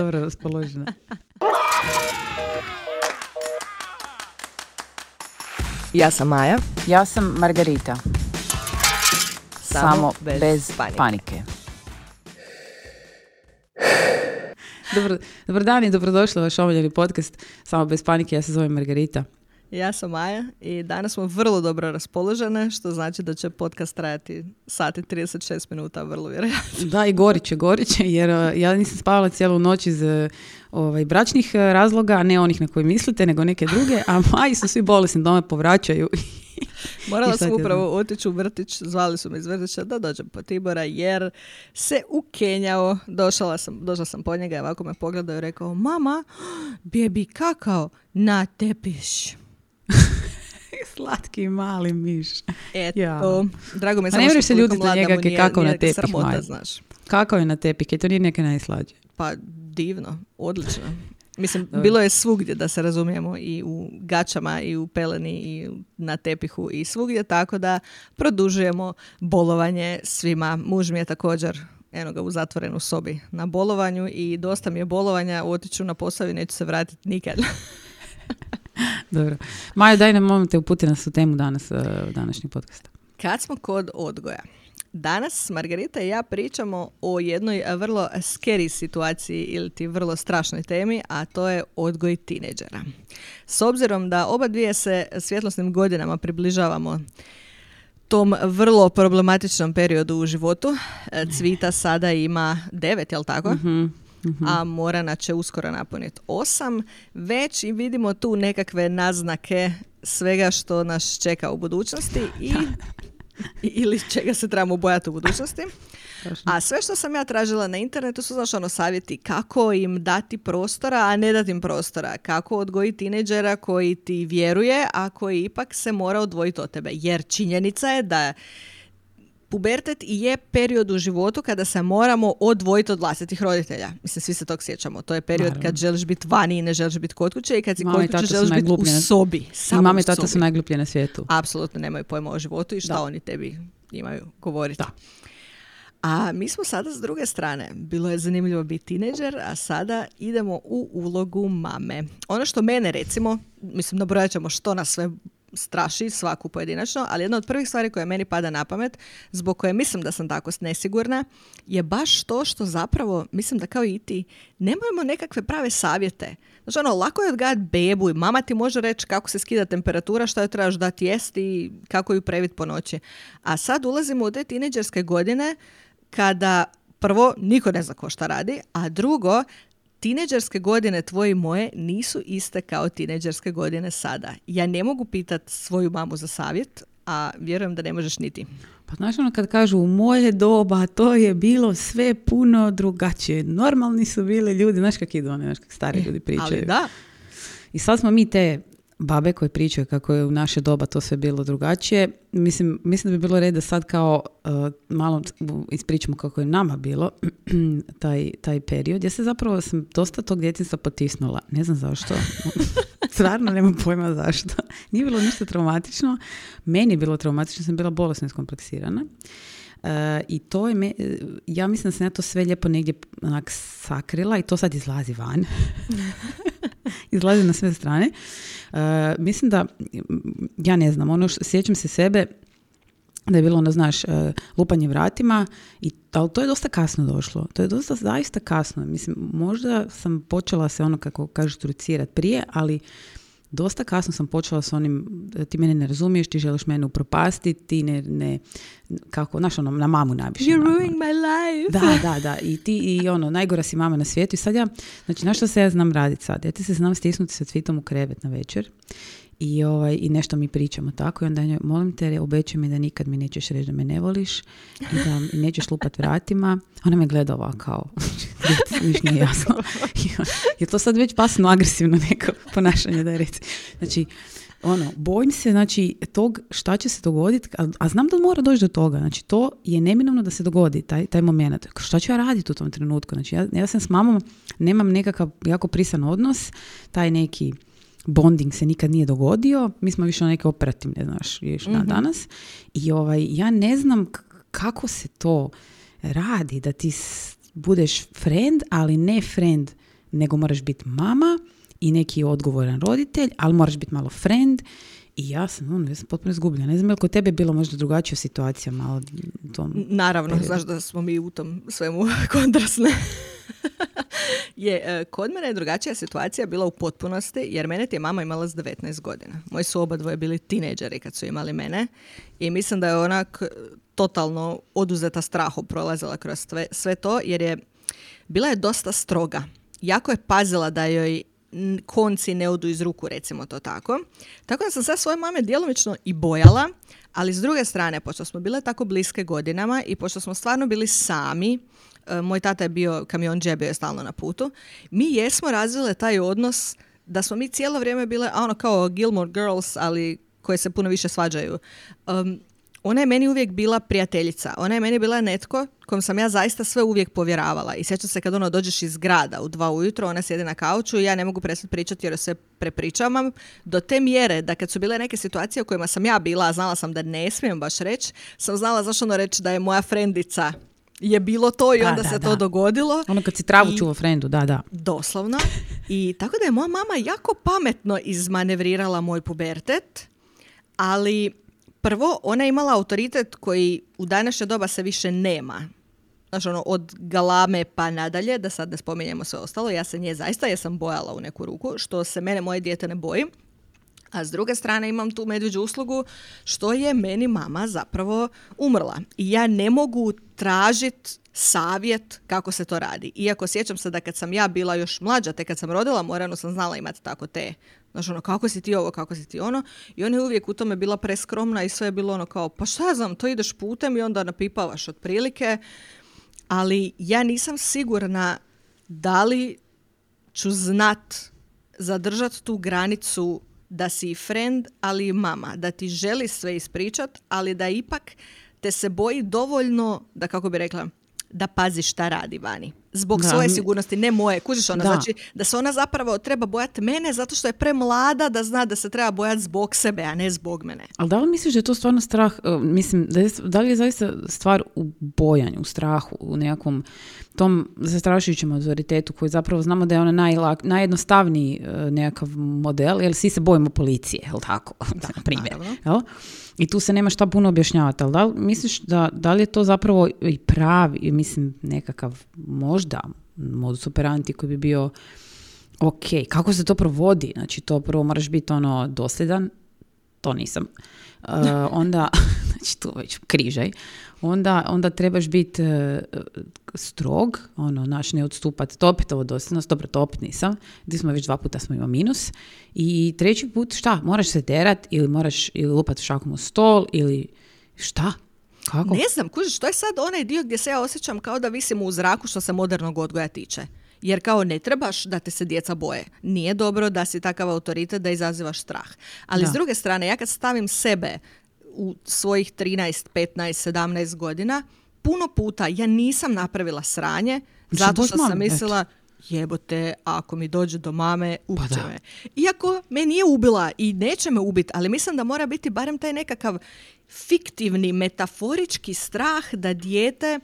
dobro raspoložena. Ja sam Maja. Ja sam Margarita. Samo, bez, bez panike. panike. Dobar, dobar dan i dobrodošli u vaš omiljeni podcast Samo bez panike. Ja se zovem Margarita. Ja sam Maja i danas smo vrlo dobro raspoložene, što znači da će podcast trajati sati 36 minuta, vrlo vjerojatno. Da, i goriće, goriće, jer uh, ja nisam spavala cijelu noć iz uh, ovaj, bračnih uh, razloga, ne onih na koje mislite, nego neke druge, a Maji su svi bolesni, doma povraćaju. Morala sam upravo otići u vrtić, zvali su me iz vrtića da dođem po Tibora jer se ukenjao. Došla sam, došla sam po njega i ovako me pogledao i rekao, mama, bebi kakao na tepiš. Slatki mali miš. Eto, Ja. drago Pa samo što se ljutiti na njega nije- kakav nije na tepih, sramota, Maja. znaš. Kako je na tepih, to nije neke najslađe. Pa divno, odlično. Mislim, bilo je svugdje da se razumijemo i u gačama i u peleni i na tepihu i svugdje, tako da produžujemo bolovanje svima. Muž mi je također eno ga u zatvorenu sobi na bolovanju i dosta mi je bolovanja, otiću na posao i neću se vratiti nikad. Dobro. Maja, daj nam molim te uputi nas u temu danas, uh, današnjeg podcasta. Kad smo kod odgoja, danas Margarita i ja pričamo o jednoj a, vrlo scary situaciji ili ti vrlo strašnoj temi, a to je odgoj tineđera. S obzirom da oba dvije se svjetlosnim godinama približavamo tom vrlo problematičnom periodu u životu, e, Cvita sada ima devet, jel tako? Mhm. a Morana će uskoro napuniti osam. Već i vidimo tu nekakve naznake svega što nas čeka u budućnosti i ili čega se trebamo bojati u budućnosti. A sve što sam ja tražila na internetu su znaš ono savjeti kako im dati prostora, a ne dati im prostora. Kako odgojiti tineđera koji ti vjeruje, a koji ipak se mora odvojiti od tebe. Jer činjenica je da pubertet i je period u životu kada se moramo odvojiti od vlastitih roditelja. Mislim, svi se tog sjećamo. To je period Naravno. kad želiš biti vani i ne želiš biti kod kuće i kad si Mama i kod kuće želiš biti u sobi. I Samo mama u i tata su najgluplje na svijetu. Apsolutno nemaju pojma o životu i šta Da. oni tebi imaju govoriti. Da. A mi smo sada s druge strane. Bilo je zanimljivo biti tineđer, a sada idemo u ulogu mame. Ono što mene recimo, mislim nabrojat ćemo što nas sve straši, svaku pojedinačno, ali jedna od prvih stvari koja meni pada na pamet, zbog koje mislim da sam tako nesigurna, je baš to što zapravo, mislim da kao i ti, nemamo nekakve prave savjete. Znači ono, lako je odgajati bebu i mama ti može reći kako se skida temperatura, šta joj trebaš dati jesti i kako ju previt po noći. A sad ulazimo u te tineđerske godine kada prvo niko ne zna ko šta radi, a drugo tineđerske godine tvoje i moje nisu iste kao tineđerske godine sada. Ja ne mogu pitat svoju mamu za savjet, a vjerujem da ne možeš niti. Pa znaš ono kad kažu u moje doba to je bilo sve puno drugačije. Normalni su bili ljudi, znaš kak idu oni, znaš kak stari ljudi pričaju. Ali da, I sad smo mi te babe koje pričaju kako je u naše doba to sve bilo drugačije. Mislim, mislim da bi bilo red da sad kao uh, malo ispričamo kako je nama bilo taj, taj period. Ja se zapravo sam dosta tog djetinstva potisnula. Ne znam zašto. Stvarno nemam pojma zašto. Nije bilo ništa traumatično. Meni je bilo traumatično, sam bila bolesno iskompleksirana. E, I to je, me, ja mislim da sam ja to sve lijepo negdje onak sakrila i to sad izlazi van. izlazi na sve strane. E, mislim da, ja ne znam, ono što, sjećam se sebe da je bilo ono, znaš, e, lupanje vratima, i, ali to je dosta kasno došlo. To je dosta zaista kasno. Mislim, možda sam počela se ono, kako kažu, trucirati prije, ali dosta kasno sam počela s onim, e, ti mene ne razumiješ, ti želiš mene upropastiti, ti ne, ne kako, znaš, ono, na mamu najviše. ono. ruining my life. Da, da, da. I ti, i ono, najgora si mama na svijetu. I sad ja, znači, na što se ja znam raditi sad? Ja ti se znam stisnuti sa cvitom u krevet na večer i, ovaj, i nešto mi pričamo tako i onda njoj, molim te, obećaj mi da nikad mi nećeš reći da me ne voliš i da nećeš lupat vratima. Ona me gleda ovako kao, niš nije jasno. je to sad već pasno agresivno neko ponašanje da je reci. Znači, ono, bojim se, znači, tog šta će se dogoditi, a, a znam da mora doći do toga, znači, to je neminovno da se dogodi, taj, taj moment. Šta ću ja raditi u tom trenutku? Znači, ja, ja sam s mamom, nemam nekakav jako prisan odnos, taj neki bonding se nikad nije dogodio, mi smo više neke operativne, znaš, još na danas. I ovaj, ja ne znam k- kako se to radi, da ti s- budeš friend, ali ne friend nego moraš biti mama i neki odgovoran roditelj, ali moraš biti malo friend. I ja sam, ono, ja sam potpuno izgubljena. Ne znam je li kod tebe bilo možda drugačija situacija malo u tom Naravno, periodu? znaš da smo mi u tom svemu kontrasne. je, e, kod mene je drugačija situacija bila u potpunosti, jer mene ti je mama imala s 19 godina. Moji su oba dvoje bili tineđeri kad su imali mene i mislim da je onak totalno oduzeta strahom prolazila kroz sve, sve to, jer je bila je dosta stroga. Jako je pazila da joj konci ne odu iz ruku, recimo to tako. Tako da sam sad svoje mame djelomično i bojala, ali s druge strane, pošto smo bile tako bliske godinama i pošto smo stvarno bili sami, e, moj tata je bio kamion bio je stalno na putu, mi jesmo razvile taj odnos da smo mi cijelo vrijeme bile a ono kao Gilmore Girls, ali koje se puno više svađaju. Um, ona je meni uvijek bila prijateljica. Ona je meni bila netko kom sam ja zaista sve uvijek povjeravala. I sjećam se kad ono dođeš iz grada u dva ujutro, ona sjedi na kauču i ja ne mogu prestati pričati jer se prepričavam do te mjere da kad su bile neke situacije u kojima sam ja bila, a znala sam da ne smijem baš reći, sam znala zašto ono reći da je moja frendica je bilo to i Da, onda da, se da. to dogodilo. Ono kad si travu čuva frendu, da, da. Doslovno. I tako da je moja mama jako pametno izmanevrirala moj pubertet, ali prvo, ona je imala autoritet koji u današnje doba se više nema. Znaš, ono, od galame pa nadalje, da sad ne spominjemo sve ostalo, ja se nje zaista jesam bojala u neku ruku, što se mene moje dijete ne boji. A s druge strane imam tu medvjeđu uslugu što je meni mama zapravo umrla. I ja ne mogu tražiti savjet kako se to radi. Iako sjećam se da kad sam ja bila još mlađa, te kad sam rodila Moranu sam znala imati tako te Znaš, ono, kako si ti ovo, kako si ti ono. I ona je uvijek u tome bila preskromna i sve je bilo ono kao, pa šta znam, to ideš putem i onda napipavaš otprilike. Ali ja nisam sigurna da li ću znat zadržat tu granicu da si friend, ali i mama. Da ti želi sve ispričat, ali da ipak te se boji dovoljno, da kako bi rekla, da pazi šta radi vani. Zbog Da, svoje sigurnosti, ne moje. Kužiš ona, Da. znači da se ona zapravo treba bojati mene zato što je premlada da zna da se treba bojati zbog sebe, a ne zbog mene. Ali da li misliš da je to stvarno strah, e, mislim, da, je, da li je zaista stvar u bojanju, u strahu, u nekakvom tom zastrašujućem autoritetu koji zapravo znamo da je ono najlak, najjednostavniji e, nekakav model, jer svi se bojimo policije, jel tako, na primjer. Jel? I tu se nema šta puno objašnjavati, ali da li misliš da, da li je to zapravo i pravi, mislim, nekakav možda modus operandi koji bi bio ok, kako se to provodi? Znači to prvo moraš biti ono dosljedan, to nisam. Uh, onda, znači tu već križaj, onda, onda trebaš biti e, strog, ono, naš ne odstupati, to opet ovo dosljednost, dobro, to opet nisam, gdje smo već dva puta smo imali minus. I treći put, šta, moraš se derat ili moraš ili lupat šakom u stol ili šta? Kako? Ne znam, kužiš, to je sad onaj dio gdje se ja osjećam kao da visim u zraku što se modernog odgoja tiče. Jer kao ne trebaš da te se djeca boje. Nije dobro da si takav autoritet da izazivaš strah. Ali Da. s druge strane, ja kad stavim sebe u svojih 13, 15, 17 godina, puno puta ja nisam napravila sranje Mislim, zato što sam mislila jebote, ako mi dođe do mame, ubće Pa me. Iako me nije ubila i neće me ubiti, ali mislim da mora biti barem taj nekakav fiktivni, metaforički strah da dijete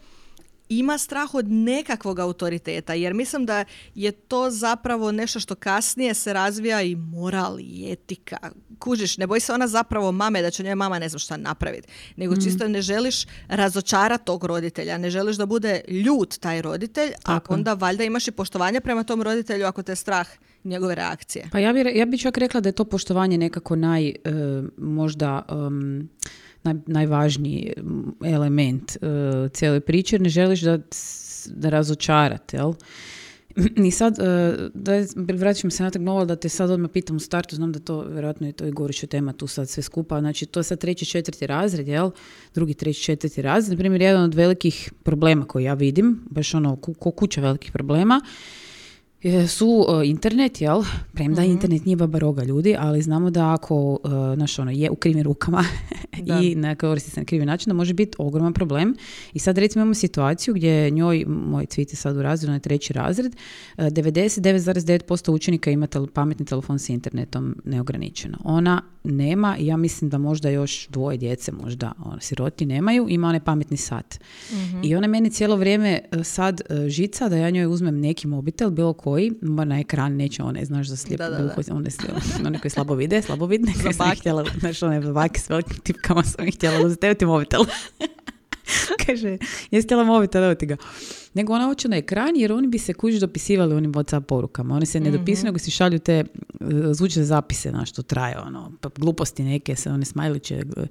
ima strah od nekakvog autoriteta, jer mislim da je to zapravo nešto što kasnije se razvija i moral i etika. Kužiš, ne boj se ona zapravo mame da će njoj mama ne znam šta napraviti, nego Mm. čisto ne želiš razočarati tog roditelja, ne želiš da bude ljut taj roditelj, a onda valjda imaš i poštovanje prema tom roditelju ako te je strah njegove reakcije. Pa ja bi, re- ja bi čak rekla da je to poštovanje nekako naj, e, možda naj, najvažniji em, element e, cijele priče, ne želiš da, da razočarate, jel? I sad, e, da vraćam se natrag novo, da te sad odmah pitam u startu, znam da to vjerojatno je to i goruća tema tu sad sve skupa, znači to je sad treći, četvrti razred, jel? Drugi, treći, četvrti razred. Na primjer, jedan od velikih problema koji ja vidim, baš ono ko kuća velikih problema, su e, internet, jel? Premda internet nije baba roga ljudi, ali znamo da ako e, znaš, ono, je u krivim rukama Da. i ne koristi se na krivi način, da može biti ogroman problem. I sad recimo imamo situaciju gdje njoj, moj cvit je sad u razredu, je treći razred, e, 99,9% učenika ima tel- pametni telefon s internetom neograničeno. Ona nema, ja mislim da možda još dvoje djece, možda ono, siroti nemaju, ima onaj pametni sat. I ona meni cijelo vrijeme e, sad e, žica da ja njoj uzmem neki mobitel, bilo koji, koji, mora na ekran, neće one, znaš, za slijepo, Da, da, da. one, one koji slabo vide, slabo vidne, Za koje sam htjela, znaš, one bake s velikim tipkama sam ih htjela uzeti, evo ti mobitel. Kaže, jesi htjela mobitel, evo ti ga. Nego ona hoće na ekran jer oni bi se kući dopisivali onim WhatsApp porukama. Oni se ne Mhm. dopisuju, nego si šalju te e, zvučne zapise, na što traje, ono, pa gluposti neke, se one smajliće e,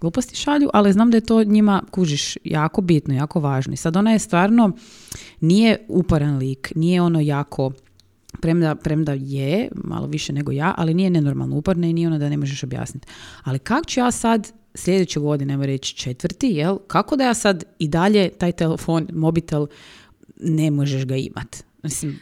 gluposti šalju, ali znam da je to njima, kužiš, jako bitno, jako važno. I sad ona je stvarno, nije uporan lik, nije ono jako, premda, premda je, malo više nego ja, ali nije nenormalno uporna i nije ono da ne možeš objasniti. Ali kako ću ja sad sljedeće godine, ajmo reći četvrti, jel? Kako da ja sad i dalje taj telefon, mobitel, ne možeš ga imat? Mislim,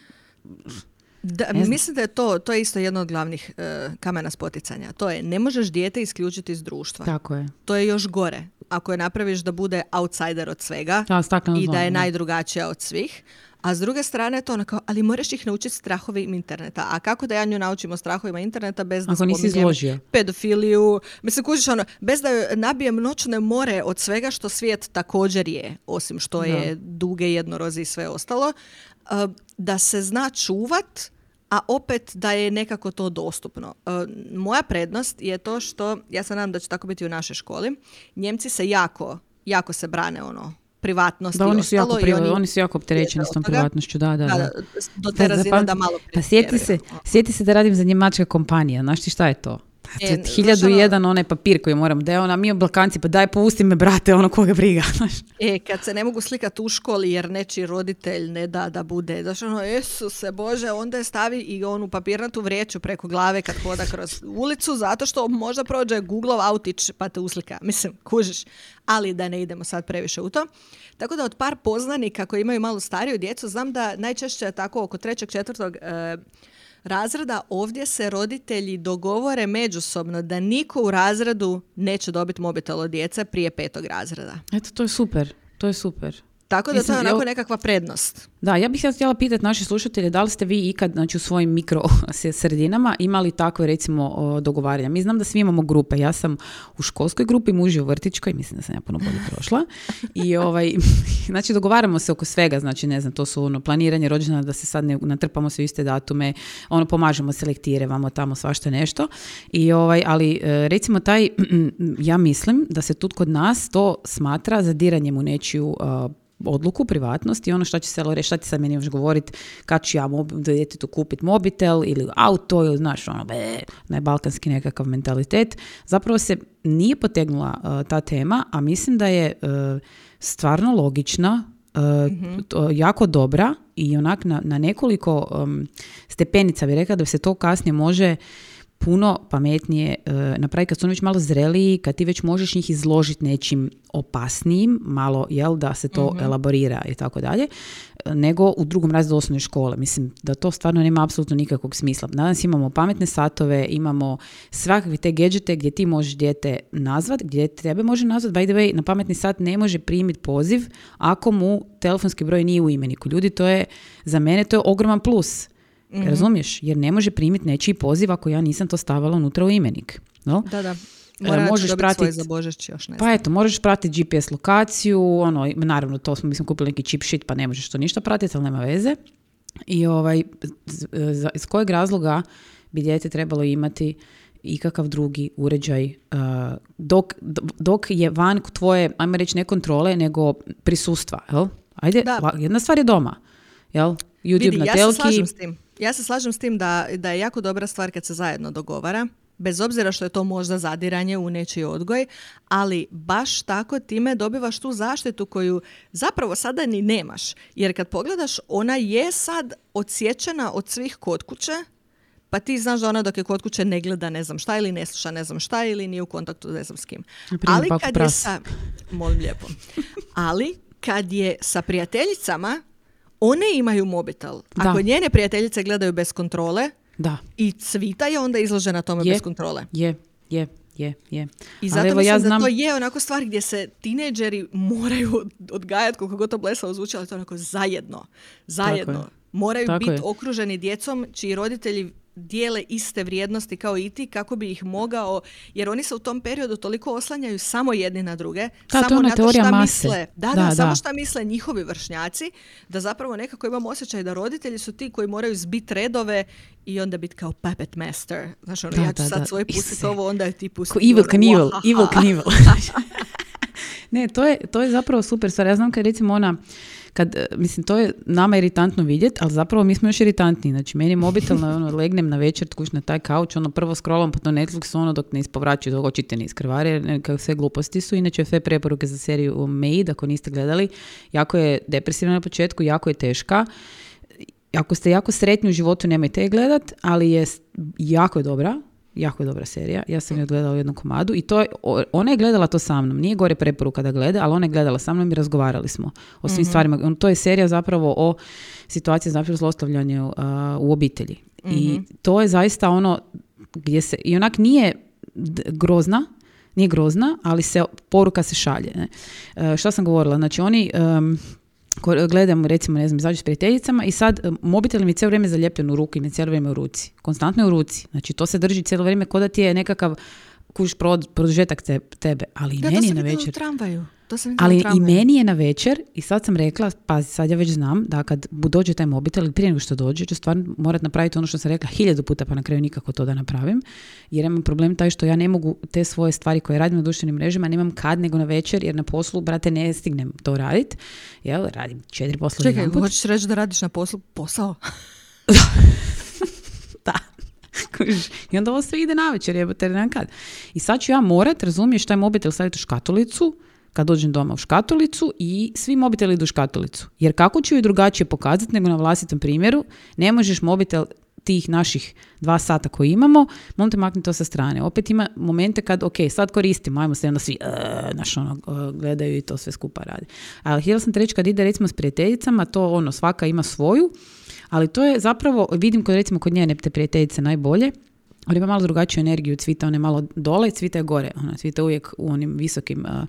Da, mislim da je to, to je isto jedno od glavnih e, kamena spoticanja. To je, ne možeš dijete isključiti iz društva. tako je. To je još gore. Ako je napraviš da bude outsider od svega stakleno i da je najdrugačija od svih. A s druge strane je to ono kao, ali moraš ih naučiti strahovima interneta. A kako da ja nju naučim o strahovima interneta bez da Ako nisi izložio. pedofiliju, mislim kužiš ono, bez da nabijem noćne more od svega što svijet također je, osim što je duge jednorozi i sve ostalo, uh, da se zna čuvat, a opet da je nekako to dostupno. Uh, moja prednost je to što, ja se nadam da će tako biti u našoj školi, Njemci se jako, jako se brane ono, privatnosti Da, i oni su jako, ostalo i priva- oni, su jako opterećeni s tom privatnošću, da, da, Da, da. do te razine zapamti- da malo Pa sjeti se, sjeti se da radim za njemačka kompanija, znaš ti šta je to? E, hiljadu ono- jedan onaj papir koji moram, da je ona, mi Balkanci, pa daj pusti me, brate, ono koga briga, znaš. E, kad se ne mogu slikati u školi jer nečiji roditelj ne da da bude, znaš ono, Isuse Bože, onda je stavi i onu papirnatu vreću preko glave kad hoda kroz ulicu, zato što možda prođe Googlov autić pa te uslika. Mislim, kužiš. Ali da ne idemo sad previše u to. Tako da od par poznanika koji imaju malo stariju djecu, znam da najčešće tako oko trećeg, četvrtog e, razreda ovdje se roditelji dogovore međusobno da niko u razredu neće dobiti mobitel od djece prije petog razreda. Eto, to je super, to je super. Tako da Mislim, to je onako nekakva prednost. Da, ja bih sad htjela pitati naše slušatelje da li ste vi ikad znači, u svojim mikro sredinama imali takve recimo dogovaranja. Mi znam da svi imamo grupe. Ja sam u školskoj grupi, muž je u vrtičkoj, mislim da sam ja puno bolje prošla. I ovaj, znači dogovaramo se oko svega, znači ne znam, to su ono planiranje rođena da se sad ne natrpamo sve iste datume, ono pomažemo selektire, vamo tamo svašta nešto. I ovaj, ali e, recimo taj, ja mislim da se tu kod nas to smatra zadiranjem u nečiju odluku, privatnost i ono što će se reći, šta ti sad meni još govorit, kad ću ja mob- djetetu kupit mobitel ili auto ili znaš ono, be, najbalkanski nekakav mentalitet. Zapravo se nije potegnula uh, ta tema, a mislim da je uh, stvarno logična, uh, to- jako dobra i onak na, na nekoliko um, stepenica bi rekla da se to kasnije može puno pametnije e, napraviti kad su oni već malo zreliji, kad ti već možeš njih izložiti nečim opasnijim, malo, jel, da se to elaborira i tako dalje, nego u drugom razredu osnovne škole. Mislim da to stvarno nema apsolutno nikakvog smisla. Danas imamo pametne satove, imamo svakakve te gadgete gdje ti možeš dijete nazvat, gdje tebe može nazvat, by the way, na pametni sat ne može primiti poziv ako mu telefonski broj nije u imeniku. Ljudi, to je, za mene to je ogroman plus. Razumiješ? Jer ne može primiti nečiji poziv ako ja nisam to stavila unutra u imenik. No? Da, da. E, Mora možeš možeš pratit- svoj za Božić još ne znam. Pa eto, možeš pratiti GPS lokaciju, ono, naravno to smo, mi smo kupili neki chip shit pa ne možeš to ništa pratiti, ali nema veze. I ovaj, za- iz kojeg razloga bi dijete trebalo imati ikakav drugi uređaj uh, dok, dok je van tvoje, ajmo reći, ne kontrole, nego prisustva, jel? Ajde, Da. jedna stvar je doma, jel? YouTube Vidi, na ja se telki, slažem s tim. Ja se slažem s tim da, da je jako dobra stvar kad se zajedno dogovara, bez obzira što je to možda zadiranje u nečiji odgoj, ali baš tako time dobivaš tu zaštitu koju zapravo sada ni nemaš. Jer kad pogledaš, ona je sad odsječena od svih kod kuće, pa ti znaš da ona dok je kod kuće ne gleda ne znam šta ili ne sluša ne znam šta ili nije u kontaktu ne znam s kim. Primjer, Ali kad je sa... Molim lijepo. Ali kad je sa prijateljicama, one imaju mobitel. Da. Ako njene prijateljice gledaju bez kontrole da, i cvita je onda izložena tome Je. bez kontrole. je, je, je, je. I zato evo, mislim ja da znam- to je onako stvar gdje se tineđeri moraju odgajati, koliko god to blesavo zvuči, ali to onako zajedno. Zajedno. je. Moraju biti okruženi djecom čiji roditelji dijele iste vrijednosti kao i ti kako bi ih mogao, jer oni se u tom periodu toliko oslanjaju samo jedni na druge, to je samo na to šta mase. misle, da, da, Da, samo da. šta misle njihovi vršnjaci, da zapravo nekako imam osjećaj da roditelji su ti koji moraju zbit redove i onda biti kao puppet master. Znaš, ono, Da, ja ću da, sad da. svoj pustit Isuse. ovo, onda je ti pusti. Ko Evil Knievel, Wahaha. Evil Knievel. ne, to je, to je zapravo super stvar. Ja znam kad recimo ona, kad, e, mislim, to je nama iritantno vidjeti, ali zapravo mi smo još iritantni. Znači, meni mobitel, ono, legnem na večer, kuć na taj kauč, ono, prvo scrollam po to Netflixu, ono, dok ne ispovraćaju, dok očite ne iskrvari, jer neka sve gluposti su. Inače, sve preporuke za seriju Maid, ako niste gledali, jako je depresivna na početku, jako je teška. Ako ste jako sretni u životu, nemojte je gledat, ali je jako dobra, jako je dobra serija. Ja sam je gledala u jednom komadu i to je, ona je gledala to sa mnom. Nije gore preporuka da gleda, ali ona je gledala sa mnom i razgovarali smo o svim stvarima. On- To je serija zapravo o situaciji zapravo zlostavljanju a, u obitelji. I to je zaista ono gdje se, i onak nije grozna, nije grozna, ali se poruka se šalje. Ne? E, šta sam govorila? Znači oni ko- gledam recimo ne znam izađu s prijateljicama i sad em, mobitel mi je cijelo vrijeme zaljepljen u ruki, mi je cijelo vrijeme u ruci. Konstantno je u ruci. Znači to se drži cijelo vrijeme kao da ti je nekakav kuš prod, produžetak te- tebe, ali i Ja, meni je na večer. tramvaju. To sam Ali i meni je na večer i sad sam rekla, pazi, sad ja već znam da kad dođe taj mobitel ili prije nego što dođe, ću stvarno morat napraviti ono što sam rekla hiljadu puta pa na kraju nikako to da napravim. Jer imam problem taj što ja ne mogu te svoje stvari koje radim na društvenim mrežama, nemam kad nego na večer jer na poslu, brate, ne stignem to radit. Jel, radim četiri posla Čekaj, hoćeš reći da radiš na poslu posao? I onda ovo sve ide na večer, jebote, ne znam kad. I sad ću ja morat, razumiješ, taj mobitel staviti u škatolicu, kad dođem doma u škatolicu i svi mobiteli idu u škatolicu. Jer kako ću ju drugačije pokazati nego na vlastitom primjeru, ne možeš mobitel tih naših dva sata koji imamo, molim te makni to sa strane. Opet ima momente kad, ok, sad koristimo, ajmo se onda svi, uh, ono, gledaju i to sve skupa radi. Ali htjela sam ti reći kad ide recimo s prijateljicama, to ono, svaka ima svoju, ali to je zapravo, vidim kod recimo kod njene te prijateljice najbolje, ona ima malo drugačiju energiju, cvita one malo dole, cvita je gore, ona cvita uvijek u onim visokim a,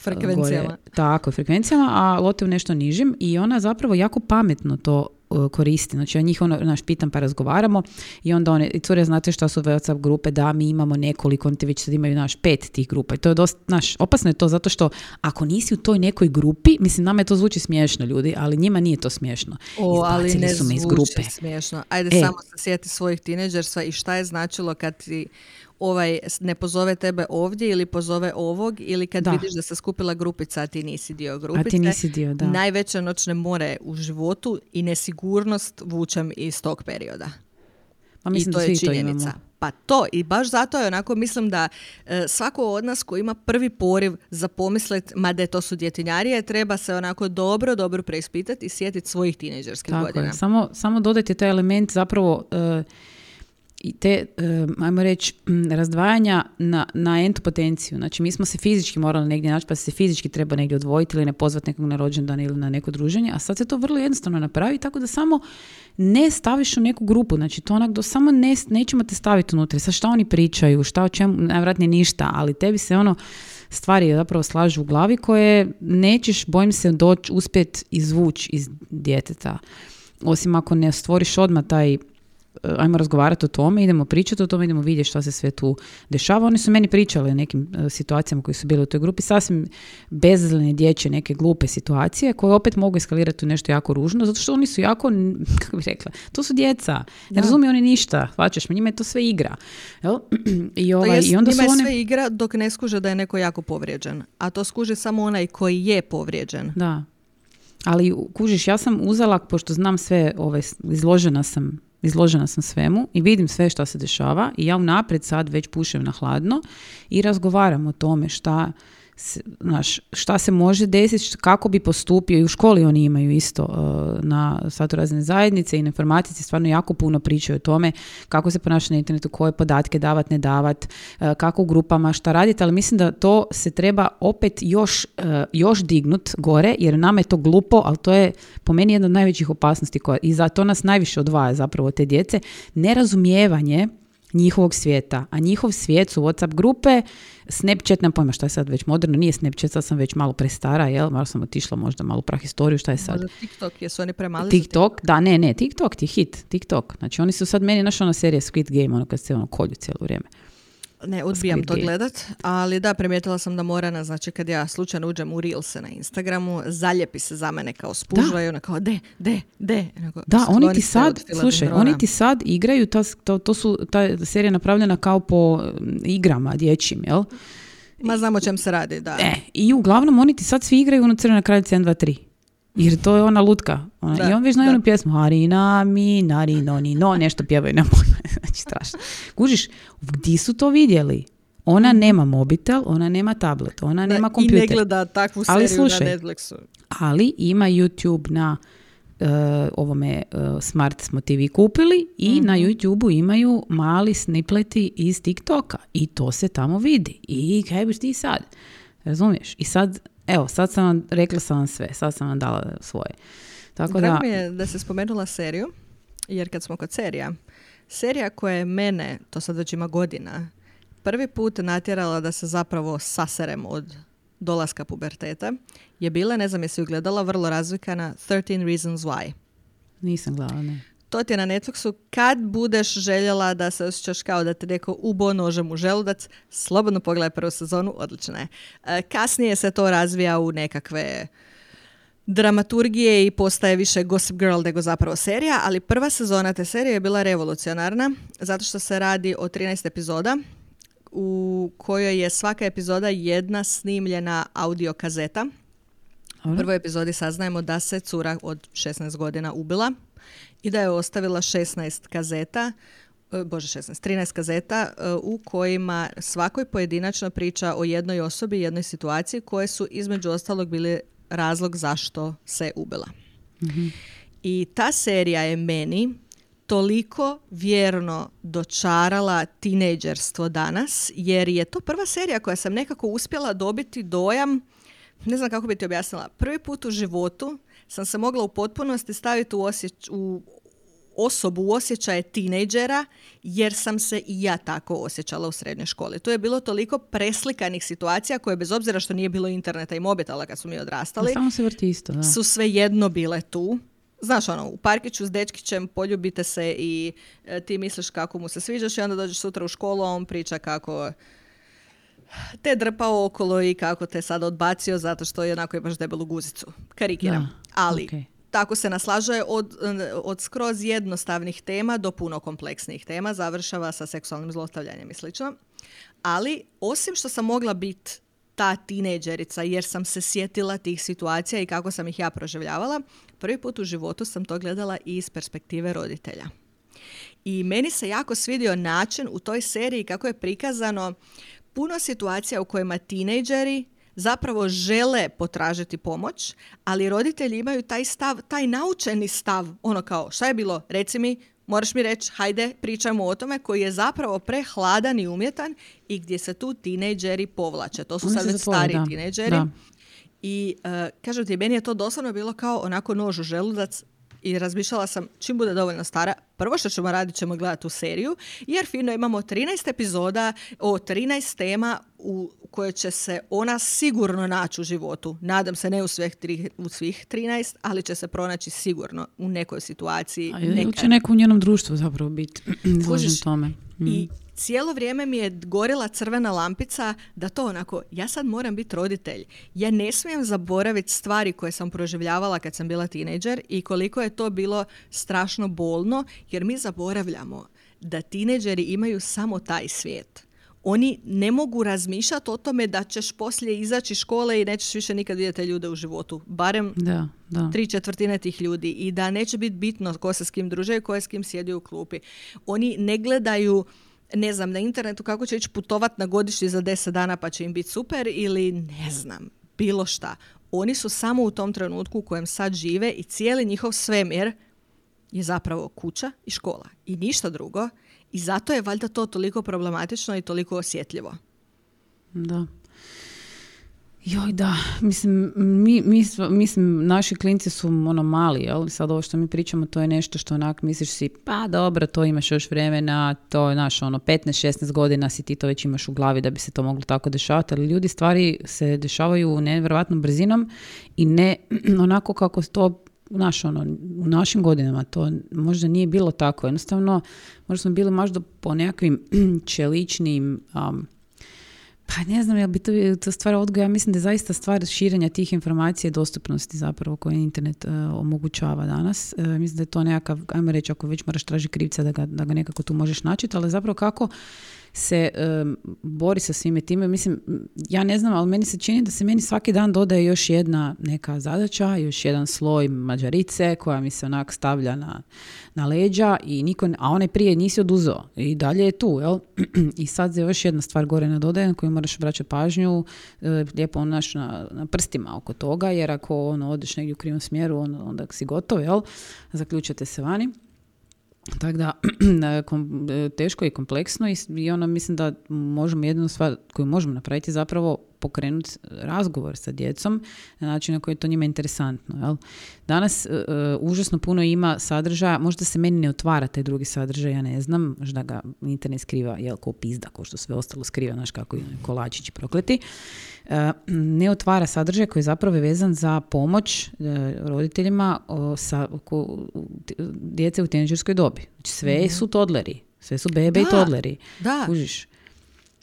Frekvencijama. gore, tako, frekvencijama, a Lotte u nešto nižim. I ona zapravo jako pametno to koristi. Znači ja njih ono, naš pitam pa razgovaramo i onda one, i cure znate šta su WhatsApp grupe, da mi imamo nekoliko, oni te već sad imaju naš pet tih grupa i to je dosta, naš, opasno je to zato što ako nisi u toj nekoj grupi, mislim nama je to zvuči smiješno ljudi, ali njima nije to smiješno. O, ali Izbacili ne su me iz grupe. smiješno. Ajde E. samo se sjeti svojih tineđerstva i šta je značilo kad ti ovaj ne pozove tebe ovdje ili pozove ovog ili kad Da. vidiš da se skupila grupica, a ti nisi dio grupice. A ti nisi dio, da. Najveće noćne more u životu i nesigurnost vučem iz tog perioda. Pa mislim I to da je to činjenica. imamo. Pa to, i baš zato je onako, mislim da e, svako od nas koji ima prvi poriv za pomislet, ma da to su djetinjarije, treba se onako dobro, dobro preispitati i sjetiti svojih tineđerskih godina. je. Samo, samo dodajte taj element zapravo e, i te, e, ajmo reći, m, razdvajanja na, na entu potenciju. Znači, mi smo se fizički morali negdje naći, pa se fizički treba negdje odvojiti ili ne pozvati nekog na rođendan ili na neko druženje, a sad se to vrlo jednostavno napravi, tako da samo ne staviš u neku grupu, znači to onak do samo ne, nećemo te staviti unutra, sa šta oni pričaju, šta o čemu, najvjerojatnije ništa, ali tebi se ono stvari zapravo slažu u glavi koje nećeš, bojim se, doći, uspjet izvući iz djeteta. Osim ako ne stvoriš odmah taj ajmo razgovarati o tome, idemo pričati o tome, idemo vidjeti šta se sve tu dešava. Oni su meni pričali o nekim e, situacijama koji su bile u toj grupi, sasvim bezazlene dječje neke glupe situacije koje opet mogu eskalirati u nešto jako ružno, zato što oni su jako, kako bih rekla, to su djeca. Ne razumiju oni ništa, hvaćaš me, njima je to sve igra. Jel? I, To ovaj, jest, I onda njima su je one... sve igra dok ne skuže da je neko jako povrijeđen. A to skuži samo onaj koji je povrijeđen. Da. Ali kužiš, ja sam uzela, pošto znam sve, ove, izložena sam izložena sam svemu i vidim sve što se dešava i ja unaprijed sad već pušem na hladno i razgovaram o tome šta znaš, šta se može desiti, kako bi postupio i u školi oni imaju isto uh, na satu razne zajednice i na informatici stvarno jako puno pričaju o tome kako se ponaša na internetu, koje podatke davat, ne davat, uh, kako u grupama, šta raditi, ali mislim da to se treba opet još, uh, još dignut gore, jer nama je to glupo, ali to je po meni jedna od najvećih opasnosti koja, i zato nas najviše odvaja zapravo te djece, nerazumijevanje njihovog svijeta. A njihov svijet su Whatsapp grupe, Snapchat, nam pojma šta je sad već moderno, nije Snapchat, sad sam već malo prestara, jel? Malo sam otišla možda malo prahistoriju, šta je sad? Možda TikTok, jesu oni premali TikTok, da, ne, ne, TikTok ti hit, TikTok. Znači oni su sad meni našli ona serija Squid Game, ono kad se ono kolju cijelo vrijeme. Ne, odbijam to gledat, ali da, primijetila sam da Morana, znači kad ja slučajno uđem u Reelse na Instagramu, zaljepi se za mene kao spužva i ona kao de, de, de. Onako, Da, oni ti sad, slušaj, oni ti sad igraju, ta, to, to su, ta je serija napravljena kao po mm, igrama dječjim, jel? Ma znamo o čem se radi, da. E, i uglavnom oni ti sad svi igraju ono crvena kraljica 1, 2, 3. Jer to je ona lutka. Ona, Da, I on već da. onu pjesmu Harina mi, narino, ni no, nešto pjevaju na. Znači, strašno. Kužiš, gdje su to vidjeli? Ona nema mobitel, ona nema tablet, ona Da, nema I kompjuter. ne gleda takvu Ali seriju slušaj, na Netflixu. ali ima YouTube na e, ovome e, Smart smo TV kupili i na YouTubeu imaju mali snipleti iz TikToka i to se tamo vidi. I kaj biš ti sad? Razumiješ? I sad, evo, sad sam vam, rekla sam vam sve, sad sam vam dala svoje. Tako Drago da, mi je da se spomenula seriju, jer kad smo kod serija, serija koja je mene, to sad već ima godina, prvi put natjerala da se zapravo saserem od dolaska puberteta, je bila, ne znam jesi ju gledala, vrlo razvikana 13 Reasons Why. nisam gledala, ne. To ti je na Netflixu. Kad budeš željela da se osjećaš kao da te neko ubo nožem u želudac, slobodno pogledaj prvu sezonu, odlična je. E, Kasnije se to razvija u nekakve dramaturgije i postaje više Gossip Girl nego zapravo serija, ali prva sezona te serije je bila revolucionarna zato što se radi o 13 epizoda u kojoj je svaka epizoda jedna snimljena audio kazeta. U prvoj epizodi saznajemo da se cura od 16 godina ubila i da je ostavila 16 kazeta, e, bože 16, 13 kazeta e, u kojima svakoj pojedinačno priča o jednoj osobi, jednoj situaciji koje su između ostalog bili razlog zašto se ubila. I ta serija je meni toliko vjerno dočarala tinejdžerstvo danas, jer je to prva serija koja sam nekako uspjela dobiti dojam, ne znam kako bi ti objasnila, prvi put u životu sam se mogla u potpunosti staviti u, osjeć, u osobu u osjećaje tinejdžera jer sam se i ja tako osjećala u srednjoj školi. To je bilo toliko preslikanih situacija koje bez obzira što nije bilo interneta i mobitela kad su mi odrastali, Samo se vrti isto, da. su svejedno bile tu. Znaš, ono, u parkiću s dečkićem poljubite se i e, ti misliš kako mu se sviđaš i onda dođeš sutra u školu, a on priča kako te drpao okolo i kako te sad odbacio zato što je onako imaš debelu guzicu. Karikiram. Da, Ali, okej. tako se naslažuje od, od skroz jednostavnih tema do puno kompleksnijih tema, završava sa seksualnim zlostavljanjem i slično. Ali, osim što sam mogla biti ta tinejdžerica jer sam se sjetila tih situacija i kako sam ih ja proživljavala, prvi put u životu sam to gledala i iz perspektive roditelja. I meni se jako svidio način u toj seriji kako je prikazano puno situacija u kojima tinejdžeri zapravo žele potražiti pomoć, ali roditelji imaju taj stav, taj naučeni stav, ono kao šta je bilo, reci mi, moraš mi reći, hajde, pričajmo o tome, koji je zapravo prehladan i umjetan i gdje se tu tinejdžeri povlače. To su Oni sad već stari da, tinejdžeri. da. I uh, kažem ti, meni je to doslovno bilo kao onako nož u želudac i razmišljala sam čim bude dovoljno stara, prvo što ćemo raditi ćemo gledati tu seriju, jer fino imamo 13 epizoda o 13 tema u koje će se ona sigurno naći u životu. Nadam se ne u svih, tri, u svih 13, ali će se pronaći sigurno u nekoj situaciji. A ili će neko u njenom društvu zapravo biti izložen tome. Mm. I cijelo vrijeme mi je gorila crvena lampica da to onako, ja sad moram biti roditelj. Ja ne smijem zaboraviti stvari koje sam proživljavala kad sam bila tinejdžer i koliko je to bilo strašno bolno, jer mi zaboravljamo da tinejdžeri imaju samo taj svijet. Oni ne mogu razmišljati o tome da ćeš poslije izaći iz škole i nećeš više nikad vidjeti te ljude u životu. Barem Da, da. tri četvrtine tih ljudi i da neće biti bitno ko se s kim druže i ko je s kim sjedi u klupi. Oni ne gledaju ne znam, na internetu kako će ići putovat na godišnji za 10 dana pa će im biti super ili ne znam, bilo šta. Oni su samo u tom trenutku u kojem sad žive i cijeli njihov svemir je zapravo kuća i škola i ništa drugo i zato je valjda to toliko problematično i toliko osjetljivo. Da. Joj da, mislim, mi, mi, mislim, naši klinci su ono mali, jel? Sad ovo što mi pričamo, to je nešto što onak misliš si, pa dobro, to imaš još vremena, to je naš ono 15-16 godina si ti to već imaš u glavi da bi se to moglo tako dešavati, ali ljudi stvari se dešavaju nevjerojatnom brzinom i ne onako kako to naš, ono, u našim godinama to možda nije bilo tako. Jednostavno, možda smo bili možda po nekakvim čeličnim um, pa ne znam, jel bi to, to stvar odgoja, ja mislim da je zaista stvar širenja tih informacija i dostupnosti zapravo koje internet e, omogućava danas. E, mislim da je to nekakav, ajmo reći, ako već moraš tražiti krivca da ga, da ga nekako tu možeš naći, ali zapravo kako se e, bori sa svime time. Mislim, ja ne znam, ali meni se čini da se meni svaki dan dodaje još jedna neka zadaća, još jedan sloj mađarice koja mi se onak stavlja na, na leđa i niko, a onaj prije nisi oduzeo i dalje je tu, jel? I sad se još jedna stvar gore nadodaje na koju moraš vraćati pažnju, e, lijepo onaš na, na prstima oko toga, jer ako ono, odeš negdje u krivom smjeru, onda, onda si gotov, jel? Zaključate se vani. Tako da, e, teško i kompleksno i, i ono mislim da možemo jednu stvar koju možemo napraviti zapravo pokrenuti razgovor sa djecom na način na koji je to njima interesantno. Jel? Danas e, užasno puno ima sadržaja, možda se meni ne otvara taj drugi sadržaj, ja ne znam, možda ga internet skriva, jel, ko pizda, ko što sve ostalo skriva, znaš kako i kolačići prokleti. E, ne otvara sadržaj koji je zapravo vezan za pomoć e, roditeljima sa, ko- djece u tineđerskoj dobi. Znači sve su todleri, sve su bebe i Da, todleri. da. Kužiš?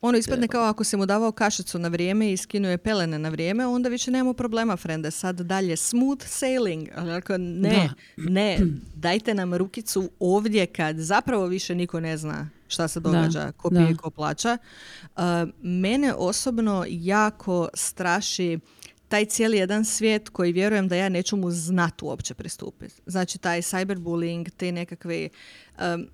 Ono ispadne kao ako si mu davao kašicu na vrijeme i skinuo je pelene na vrijeme, onda više nemamo problema, frende. Sad dalje smooth sailing. Ako ne, ne, dajte nam rukicu ovdje kad zapravo više niko ne zna šta se događa, ko da. pije, ko plaća. Uh, mene osobno jako straši taj cijeli jedan svijet koji vjerujem da ja neću mu znat uopće pristupiti. Znači taj cyberbullying, te nekakve um,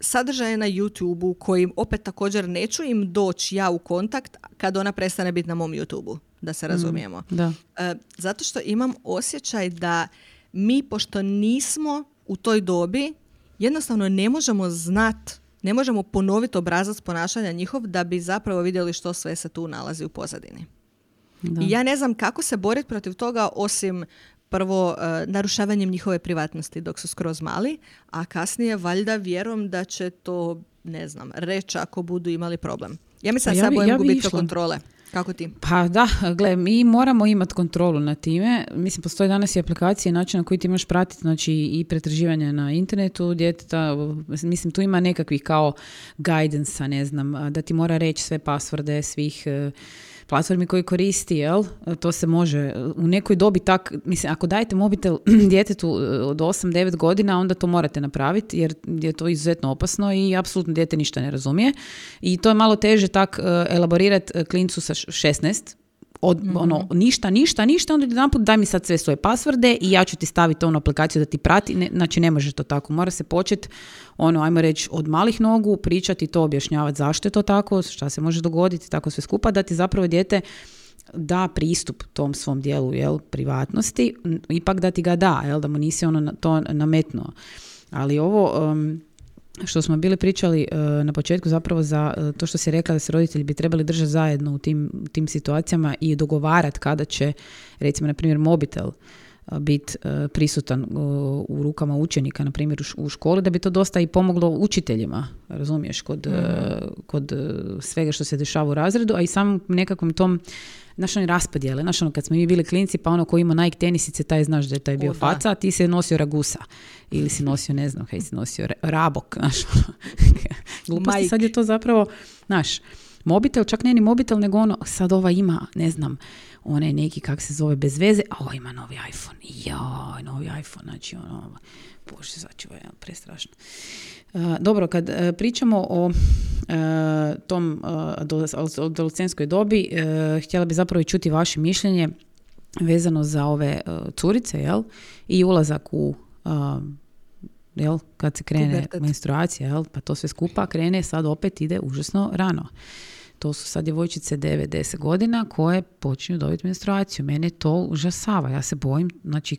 sadržaje na YouTube-u koji opet također neću im doći ja u kontakt kad ona prestane biti na mom YouTube-u, da se razumijemo. Da. E, zato što imam osjećaj da mi, pošto nismo u toj dobi, jednostavno ne možemo znat, ne možemo ponoviti obrazac ponašanja njihov da bi zapravo vidjeli što sve se tu nalazi u pozadini. Da. I ja ne znam kako se boriti protiv toga osim prvo e, narušavanjem njihove privatnosti dok su skroz mali, a kasnije valjda vjerujem da će to, ne znam, reći ako budu imali problem. Ja mislim Pa da ja sad bojim ja bi gubitka kontrole. Kako ti? Pa da, gle, mi moramo imati kontrolu nad time. Mislim, postoje danas i aplikacije, način na koji ti možeš pratiti znači, i pretraživanje na internetu djeteta. Mislim, tu ima nekakvih kao guidance ne znam, da ti mora reći sve pasvorde svih e, platformi koji koristi, jel? To se može u nekoj dobi tak, mislim, ako dajete mobitel djetetu e, od 8-9 godina, onda to morate napraviti jer je to izuzetno opasno i apsolutno dijete ništa ne razumije. I to je malo teže tak e, elaborirati e, klincu sa š- 16, od, ono, ništa, ništa, ništa, onda jedanput daj mi sad sve svoje pasvorde i ja ću ti staviti onu aplikaciju da ti prati. Ne, znači ne može to tako. Mora se početi, ono, ajmo reći, od malih nogu, pričati to, objašnjavati zašto je to tako, šta se može dogoditi, tako sve skupa, da ti zapravo dijete da pristup tom svom dijelu jel, privatnosti, ipak da ti ga da, jel, da mu nisi ono to nametnuo. Ali ovo, um, što smo bili pričali uh, na početku zapravo za uh, to što si rekla da se roditelji bi trebali držati zajedno u tim, tim situacijama i dogovarati kada će, recimo, na primjer, mobitel biti prisutan u rukama učenika, na primjer u školi, da bi to dosta i pomoglo učiteljima, razumiješ, kod, uh, kod svega što se dešava u razredu, a i samom nekakvom tom Znaš, oni raspodjele, znaš, ono, kad smo mi bili klinci, pa ono ko ima Nike tenisice, taj znaš da je taj bio O, faca, a ti si nosio ragusa. Ili si nosio, ne znam, kaj si nosio, ra- rabok, znaš. Gluposti, Mike. sad je to zapravo, znaš, mobitel, čak ne ni mobitel, nego ono, sad ova ima, ne znam, onaj neki, kak se zove, bez veze, a ovo ima novi iPhone. Joj, novi iPhone, znači ono, bože, sačuvaj, ja, prestrašno. Dobro, kad uh, pričamo o uh, tom adoles- adolescenskoj dobi, htjela bi zapravo i čuti vaše mišljenje vezano za ove curice, jel? I ulazak u jel, kad se krene Pubertet. menstruacija, jel, pa to sve skupa krene, sad opet ide užasno rano. To su sad djevojčice 9-10 godina koje počinju dobiti menstruaciju. Mene to užasava. Ja se bojim, znači,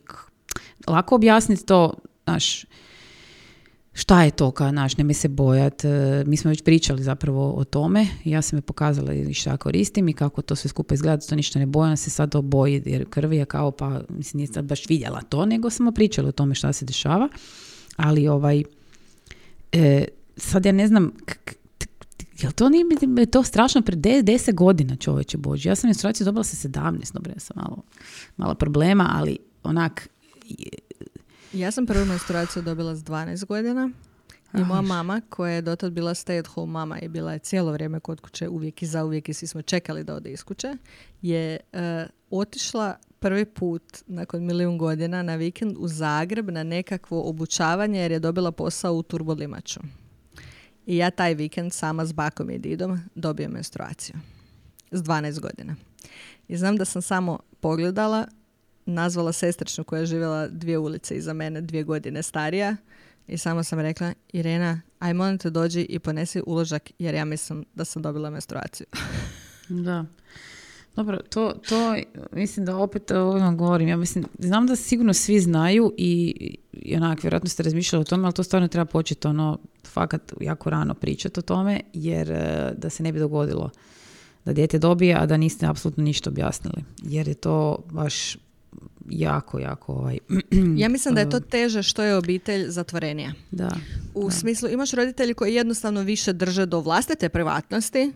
lako objasniti to, znaš, šta je to kao naš, nemoj se bojat. E, Mi smo već pričali zapravo o tome. Ja sam je pokazala i šta koristim i kako to sve skupa izgleda, da to ništa ne bojam se sad oboji jer krvi je kao pa, mislim, nije sad baš vidjela to, nego smo pričali o tome šta se dešava. Ali ovaj, e, sad ja ne znam, jel to nije je to strašno pred 10 godina čovječe Bože. Ja sam menstruaciju dobila sa 17, dobro, ja sam malo, malo problema, ali onak, Ja sam prvu menstruaciju dobila s 12 godina. I moja mama, koja je dotad bila stay at home mama i bila je cijelo vrijeme kod kuće, uvijek i zauvijek i svi smo čekali da ode iz kuće, je e, otišla prvi put nakon milijun godina na vikend u Zagreb na nekakvo obučavanje jer je dobila posao u turbolimaču. I ja taj vikend sama s bakom i didom dobijem menstruaciju. S 12 godina. I znam da sam samo pogledala, nazvala sestričnu koja je živjela dvije ulice iza mene, dvije godine starija i samo sam rekla, Irena, aj molim te dođi i ponesi uložak jer ja mislim da sam dobila menstruaciju. Da. Dobro, to, to mislim da opet ovo vam govorim. Ja mislim, znam da sigurno svi znaju i, i onak, vjerojatno ste razmišljali o tome, ali to stvarno treba početi ono, fakat jako rano pričati o tome, jer e, da se ne bi dogodilo da dijete dobije, a da niste apsolutno ništa objasnili. Jer je to baš jako, jako ovaj... Ja mislim da je to teže što je obitelj zatvorenija. Da. U smislu, imaš roditelji koji jednostavno više drže do vlastite privatnosti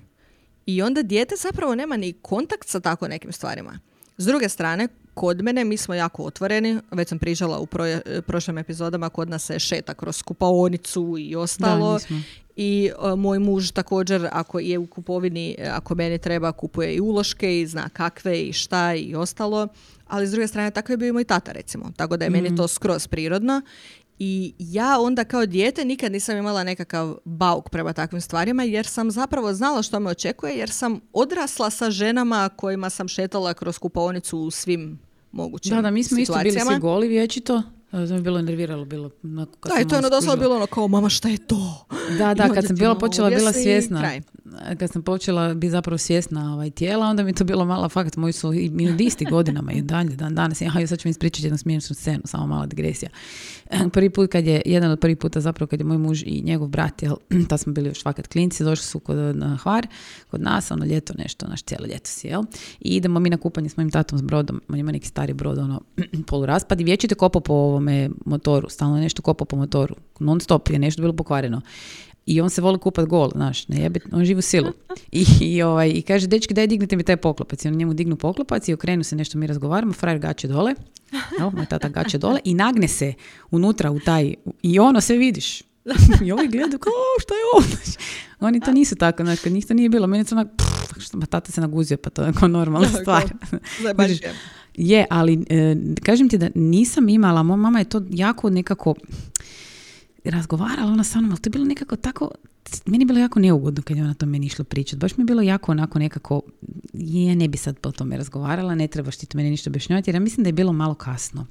i onda dijete zapravo nema ni kontakt sa tako nekim stvarima. S druge strane, kod mene mi smo jako otvoreni, već sam pričala u proje- prošlim epizodama, kod nas se šeta kroz kupaonicu i ostalo. Da, nismo. I e, moj muž također, ako je u kupovini, ako meni treba, kupuje i uloške i zna kakve i šta i ostalo. Ali s druge strane, tako je bio i moj tata, recimo. Tako da je meni to skroz prirodno. I ja onda kao dijete nikad nisam imala nekakav bauk prema takvim stvarima jer sam zapravo znala što me očekuje jer sam odrasla sa ženama kojima sam šetala kroz kupaonicu u svim mogućim Da, da, mi smo isto bili svi goli vječito. E, To me bilo nerviralo, bilo. onako kad Da, i to je malo ono doslovno bilo ono kao, mama šta je to? Da, da, kad sam bila malo počela bila svjesna, kraj. Kad sam počela biti zapravo svjesna ovaj, tijela, onda mi to bilo malo, fakat, moji su i nudisti godinama i dalje, dan danas. Ja, sad ću vam ispričati jednu smiješnu scenu, samo mala digresija. Prvi put kad je, jedan od prvih puta zapravo kad je moj muž i njegov brat, jel, tad smo bili još fakat klinci, došli su kod, na Hvar, kod nas, ono ljeto nešto, naš cijelo ljeto si, jel? I idemo mi na kupanje s mojim tatom s brodom, on ima neki stari brod, ono, poluraspad i vječito kopa po ovome motoru, stalno nešto kopa po motoru, non stop je nešto bilo pokvareno. I on se voli kupat gol, znaš, ne jebe, on živi u silu. I, i, ovaj, I kaže, dečki, daj dignite mi taj poklopac. I on njemu dignu poklopac i okrenu se nešto, mi razgovaramo, frajer gače dole, jel, moj tata gače dole i nagne se unutra u taj, i ono sve vidiš. I ovi gledaju kao, "O, šta je ovo? Oni to nisu tako, znaš, kad njih to nije bilo, meni je to onak, "Pff, što, ma tata se naguzio, pa to je kao normalna stvar. Je, ali e, kažem ti da nisam imala, moja mama je to jako nekako razgovarala ona sa mnom, ali to je bilo nekako tako, meni je bilo jako neugodno kad je ona to meni išla pričati. Baš mi je bilo jako onako nekako, je, ne bi sad po tome razgovarala, ne trebaš ti to meni ništa objašnjavati, jer ja mislim da je bilo malo kasno.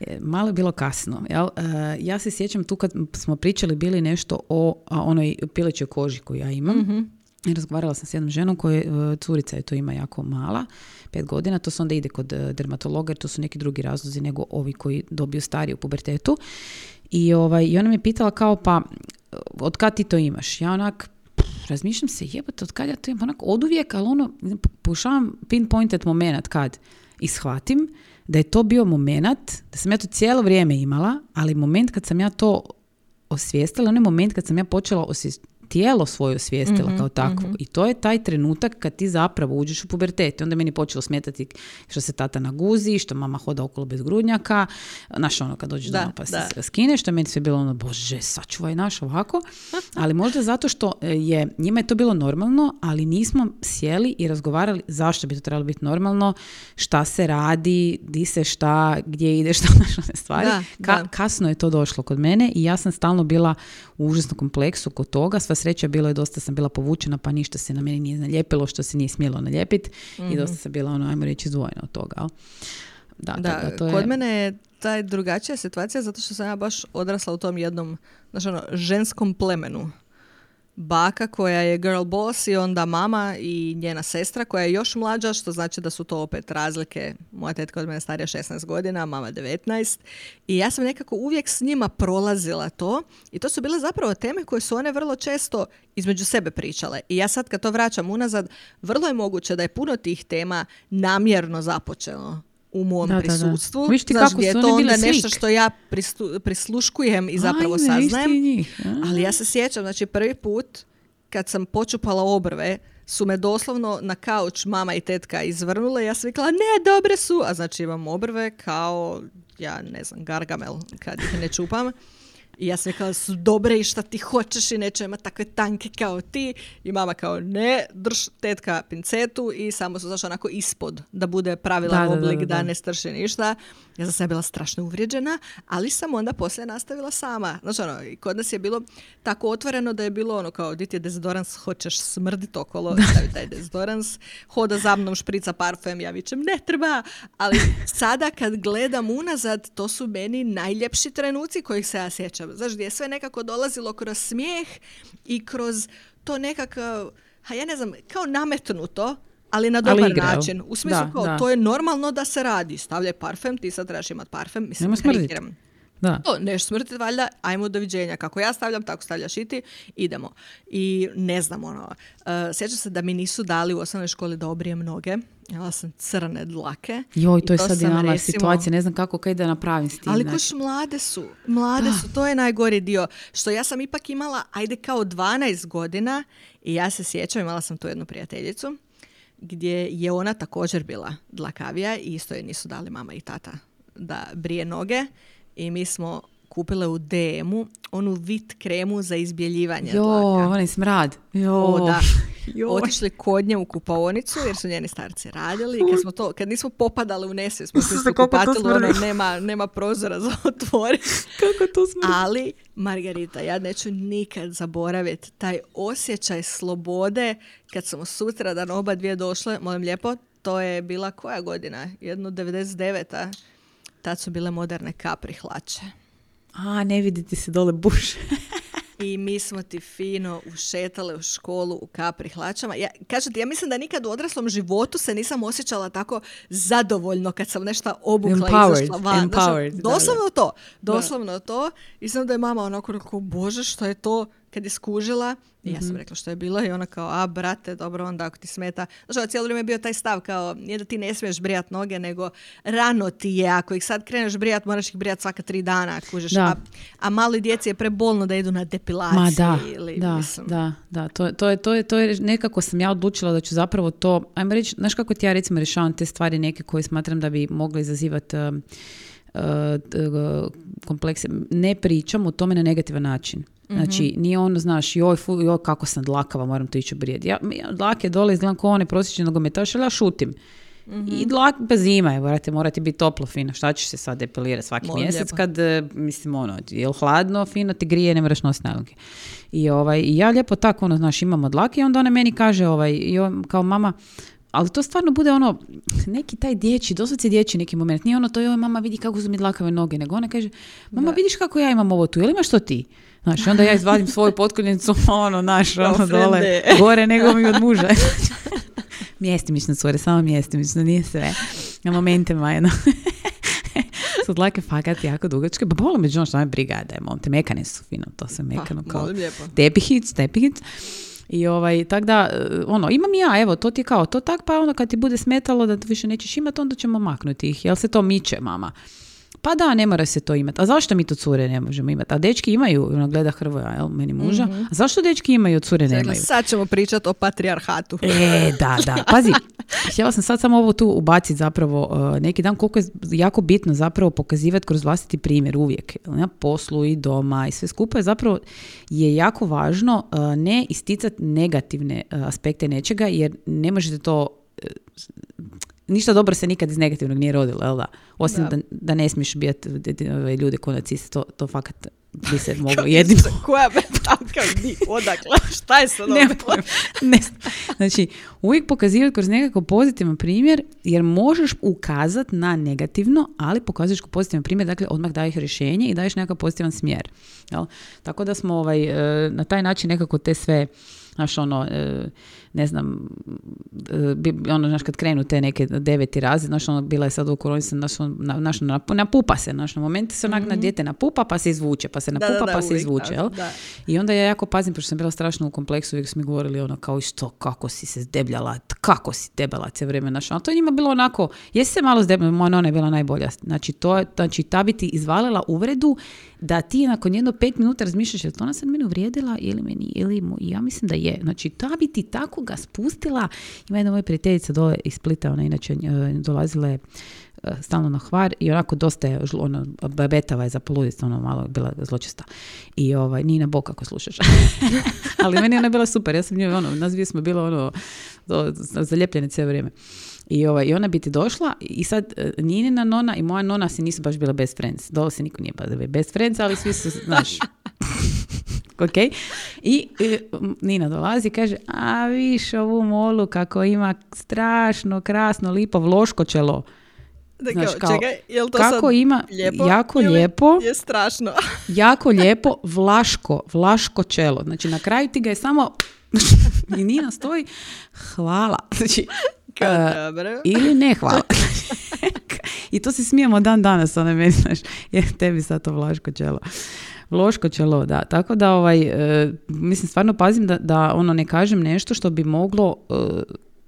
E, Malo je bilo kasno. Jel? E, ja se sjećam tu kad smo pričali bili nešto o onoj pilećoj koži koju ja imam. I razgovarala sam s jednom ženom koja e, curica je to ima jako mala, pet godina, to se onda ide kod dermatologa jer to su neki drugi razlozi nego ovi koji dobiju starije u pubertetu. I, ovaj, I ona me pitala kao pa od kad ti to imaš? Ja onak razmišljam se jebote od kad ja to imam onak od uvijek, ali ono pokušavam pinpointed moment kad i shvatim da je to bio moment, da sam ja to cijelo vrijeme imala, ali moment kad sam ja to osvijestila, onaj moment kad sam ja počela osvijest, tijelo svoje osvijestila kao takvo. I to je taj trenutak kad ti zapravo uđeš u pubertet. I onda je meni počelo smetati što se tata naguzi, što mama hoda okolo bez grudnjaka, znaš ono kad dođeš Da, doma pa da. skine, što je meni sve bilo ono, bože, sačuvaj naš ovako. Ali možda zato što e, je, njima je to bilo normalno, ali nismo sjeli i razgovarali zašto bi to trebalo biti normalno, šta se radi, di se šta, gdje ide, šta one stvari. Da, Ka- kasno je to došlo kod mene i ja sam stalno bila u užasnom kompleksu kod toga. Sva sreća bilo je dosta sam bila povučena pa ništa se na meni nije naljepilo što se nije smjelo naljepiti i dosta sam bila ono, ajmo reći, izdvojena od toga. Da, Da, to kod je... mene je taj drugačija situacija zato što sam ja baš odrasla u tom jednom, znaš ono, ženskom plemenu. Baka koja je girl boss i onda mama i njena sestra koja je još mlađa, što znači da su to opet razlike. Moja tetka od mene starija 16 godina, mama 19. I ja sam nekako uvijek s njima prolazila to i to su bile zapravo teme koje su one vrlo često između sebe pričale. I ja sad kad to vraćam unazad, vrlo je moguće da je puno tih tema namjerno započelo u mom Da, da, da. prisustvu. Viš ti Znaš, kako je to bile onda nešto slik. što ja pristu- prisluškujem i zapravo Ajme, saznajem. Ali ja se sjećam, znači prvi put kad sam počupala obrve, su me doslovno na kauč mama i tetka izvrnule. Ja sam rekla, ne, dobre su. A znači imam obrve kao, ja ne znam, gargamel kad ih ne čupam. I ja sam rekla su dobre i šta ti hoćeš i neće imati takve tanke kao ti. I mama kao ne, drž tetka pincetu i samo su zašla onako ispod da bude pravilan Da, oblik da, da, da. ne strši ništa. Ja sam sve bila strašno uvrijeđena, ali sam onda poslije nastavila sama. Znači ono, i kod nas je bilo tako otvoreno da je bilo ono kao, di ti je dezodorans, hoćeš smrdit okolo, stavi taj dezodorans, hoda za mnom, šprica parfem, ja vičem, ne treba. Ali sada kad gledam unazad, to su meni najljepši trenuci kojih se ja sjećam. Znaš, gdje je sve nekako dolazilo kroz smijeh i kroz to nekakav, ha ja ne znam, kao nametnuto, ali na Ali dobar jel? način. U smislu Da, kao, da. to je normalno da se radi. Stavljaj parfem, ti sad trebaš imati parfem. Mislim, karikiram. Da. To, neš smrtit valjda, ajmo doviđenja. Kako ja stavljam, tako stavljaš i ti, idemo. I ne znam, ono, uh, sjećam se da mi nisu dali u osnovnoj školi da obrijem noge. Imala sam crne dlake. Joj, to je sad nama recimo- situacija, ne znam kako kaj da napravim s tim. ali kuš mlade su, mlade su, to je najgori dio. Što ja sam ipak imala, ajde kao 12 godina i ja se sjećam, imala sam tu jednu prijateljicu gdje je ona također bila dlakavija i isto je nisu dali mama i tata da brije noge i mi smo kupile u DM-u onu vit kremu za izbjeljivanje Jo, dlaka. onaj smrad. Jo. O, da. Joj. Otišli kod nje u kupaonicu jer su njeni starci radili i kad, smo to, kad nismo popadali u nesvijest, smo se kupatilu, ono, nema, nema prozora za otvoriti. Kako to smrdi? Ali, Margarita, ja neću nikad zaboraviti taj osjećaj slobode kad smo sutra dan oba dvije došle, molim lijepo, to je bila koja godina? Jedno 99. Tad su bile moderne kapri hlače. A, ne vidite se dole buš. I mi smo ti fino ušetale u školu u kapri hlačama. Ja, kažem ti, ja mislim da nikad u odraslom životu se nisam osjećala tako zadovoljno kad sam nešto obukla i Empowered, izašla van. Empowered, da, doslovno to. Doslovno to. I znam da je mama onako rekao, bože, što je to? Kad je skužila, i Mhm. ja sam rekla što je bilo i ona kao, a brate, dobro onda ako ti smeta. Znaš, ovo cijelo vrijeme je bio taj stav kao, nije da ti ne smiješ brijat noge, nego rano ti je, ako ih sad kreneš brijat, moraš ih brijat svaka tri dana, kužiš. Da. A, a mali djeci je prebolno da idu na depilaciju. Ma da, ili, da, mislim, da, da. To, je- to, je, to, je, to je nekako sam ja odlučila da ću zapravo to, ajmo reći, znaš kako ti ja recimo rješavam te stvari neke koje smatram da bi mogle izazivati uh, t- uh, komplekse. Ne pričam o tome na negativan način. Znači, nije ono, znaš, joj, fu, joj, kako sam dlakava, moram to ići obrijeti. Ja, ja dlake dole izgledam kao one prosječne nogometaš, ali ja šutim. I dlak bez zima, je, morate, morate biti toplo fino. Šta ćeš se sad depilirati svaki Molim mjesec lijepo. kad, e, mislim, ono, je li hladno, fino ti grije, ne moraš nositi najlonke. I, ovaj, I ja lijepo tako, ono, znaš, imamo dlake i onda ona meni kaže, ovaj, joj, kao mama, ali to stvarno bude ono, neki taj dječji, doslovce dječji neki moment. Nije ono to, joj, mama vidi kako su mi dlakave noge, nego ona kaže, mama vidiš kako ja imam ovo tu, jel imaš to ti? Znaš, i onda ja izvadim svoju potkoljenicu, ono, naš, ono, dole, gore nego mi od muža. mjestimično, cure, samo mjestimično, nije sve. Na momentima, jedno. su dlake fakat jako dugačke, pa bolo među ono što me briga da je monte, mekane su fino, to se mekano Pa, kao tepihic, tepihic. I ovaj, tak da, ono, imam ja, evo, to ti je kao, to tak, pa ono kad ti bude smetalo da više nećeš imati, onda ćemo maknuti ih, jel se to miče, mama? Pa da, ne mora se to imati. A zašto mi to cure ne možemo imati? A dečki imaju, ono gleda Hrvoja, jel, meni muža. A zašto dečki imaju, cure nemaju? sad ćemo pričati o patrijarhatu. E, da, da. Pazi, htjela sam sad samo ovo tu ubaciti zapravo uh, neki dan koliko je jako bitno zapravo pokazivati kroz vlastiti primjer uvijek. Na poslu i doma i sve skupa je zapravo je jako važno uh, ne isticati negativne uh, aspekte nečega jer ne možete to uh, ništa dobro se nikad iz negativnog nije rodilo, jel da? Osim da, Da. da, ne smiješ biti ljude ko nacisti, to, to fakat bi se moglo jedino Koja mentalka di? Odakle? Šta je sad ne, ne. Znači, uvijek pokazivati kroz nekakav pozitivan primjer, jer možeš ukazati na negativno, ali pokazuješ kao pozitivan primjer, dakle odmah daješ rješenje i daješ nekakav pozitivan smjer. Jel? Tako da smo ovaj, e, na taj način nekako te sve Znaš, ono, e, ne znam, e, ono, znaš, kad krenu te neke deveti razred, znaš, ono, bila je sad u koroni, znaš, ono, na, znaš, na, napupa se, znaš, na momente se onak na dijete napupa, pa se izvuče, pa se Da, napupa, da, da, pa se izvuče, da, jel? da. I onda ja jako pazim, pošto sam bila strašno u kompleksu, uvijek su mi govorili ono kao što, kako si se zdebljala, kako si debela cijelo vrijeme, znaš, ali to je njima bilo onako, jesi se malo zdebljala, moja nona je bila najbolja, znači, to, znači ta bi ti izvalila uvredu da ti nakon jedno pet minuta razmišljaš, je to ona sad mene uvrijedila ili meni, ili mu, ja mislim da je, znači ta bi ti tako ga spustila, ima jedna moja prijateljica dole iz Splita, ona inače e, dolazila je e, stalno na hvar i onako dosta je, ono, babetava je za poludit, ono malo je bila zločesta. I ovaj, Nina Bok ako slušaš. Ali meni je ona bila super, ja sam nju, ono, nas smo bilo ono, zaljepljene cijelo vrijeme. I, ovaj, I ona bi ti došla i sad e, Ninina nona i moja nona si nisu baš bile best friends. Dole se niko nije pa best friends, ali svi su, znaš, ok. I e, m, Nina dolazi i kaže, a viš ovu molu kako ima strašno, krasno, lipo vloško čelo. Da, Znaš, kao, čekaj, jel to kako sad ima lijepo jako lijepo, je strašno? jako lijepo vlaško, vlaško čelo. Znači na kraju ti ga je samo i Nina stoji, hvala. Znači, Kao, e, dobro. ili ne hvala. I to se smijemo dan danas, ona meni, znaš, je tebi sad to vlaško čelo. Vloško čelo, da. Tako da, ovaj, e, mislim, stvarno pazim da, da ono ne kažem nešto što bi moglo e,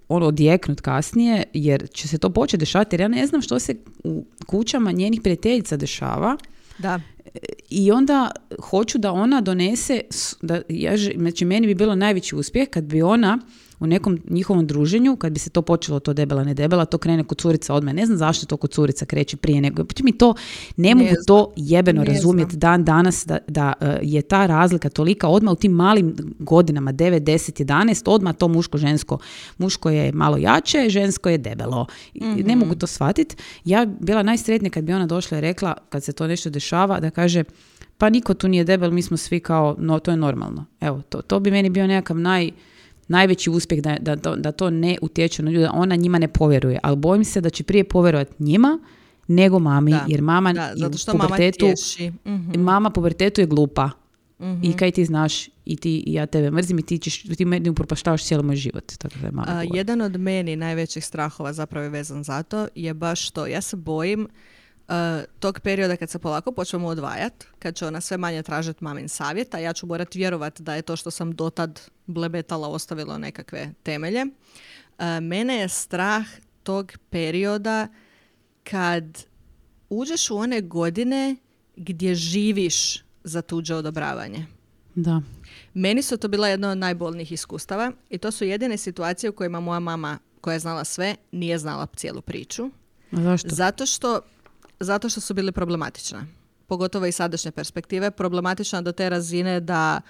ono odjeknut kasnije, jer će se to početi dešavati, jer ja ne znam što se u kućama njenih prijateljica dešava, Da. i onda hoću da ona donese, da ja, znači meni bi bilo najveći uspjeh kad bi ona u nekom njihovom druženju, kad bi se to počelo, to debela, ne debela, to krene kod curica odmah. Ne znam zašto to kod curica kreće prije nego. Mi to, ne, mogu to jebeno razumjeti dan danas da, da e, je ta razlika tolika odmah u tim malim godinama, 9, 10, 11, odmah to muško-žensko. Muško je malo jače, žensko je debelo. I Ne mogu to shvatiti. Ja bi bila najsretnija kad bi ona došla i rekla, kad se to nešto dešava, da kaže, pa niko tu nije debel, mi smo svi kao, no to je normalno. Evo, to, to bi meni bio nekakav naj, najveći uspjeh da, da, da to ne utječe na ljude, ona njima ne povjeruje. Ali bojim se da će prije povjerovati njima nego mami, Da, jer mama Da, zato što mama pubertetu. Mhm. mama u pubertetu je glupa. I kaj ti znaš i ti i ja tebe mrzim i ti, ćeš, ti meni upropaštavaš cijeli moj život. Tako da je mama A, jedan od meni najvećih strahova zapravo je vezan za to je baš to. Ja se bojim uh, tog perioda kad se polako počnemo odvajat, kad će ona sve manje tražiti mamin savjet, a ja ću morat vjerovat da je to što sam dotad blebetala ostavilo nekakve temelje. Uh, mene je strah tog perioda kad uđeš u one godine gdje živiš za tuđe odobravanje. Da. Meni su to bila jedna od najbolnijih iskustava i to su jedine situacije u kojima moja mama, koja je znala sve, nije znala cijelu priču. A zašto? Zato što, zato što su bili problematična. Pogotovo iz sadašnje perspektive. Problematična do te razine da,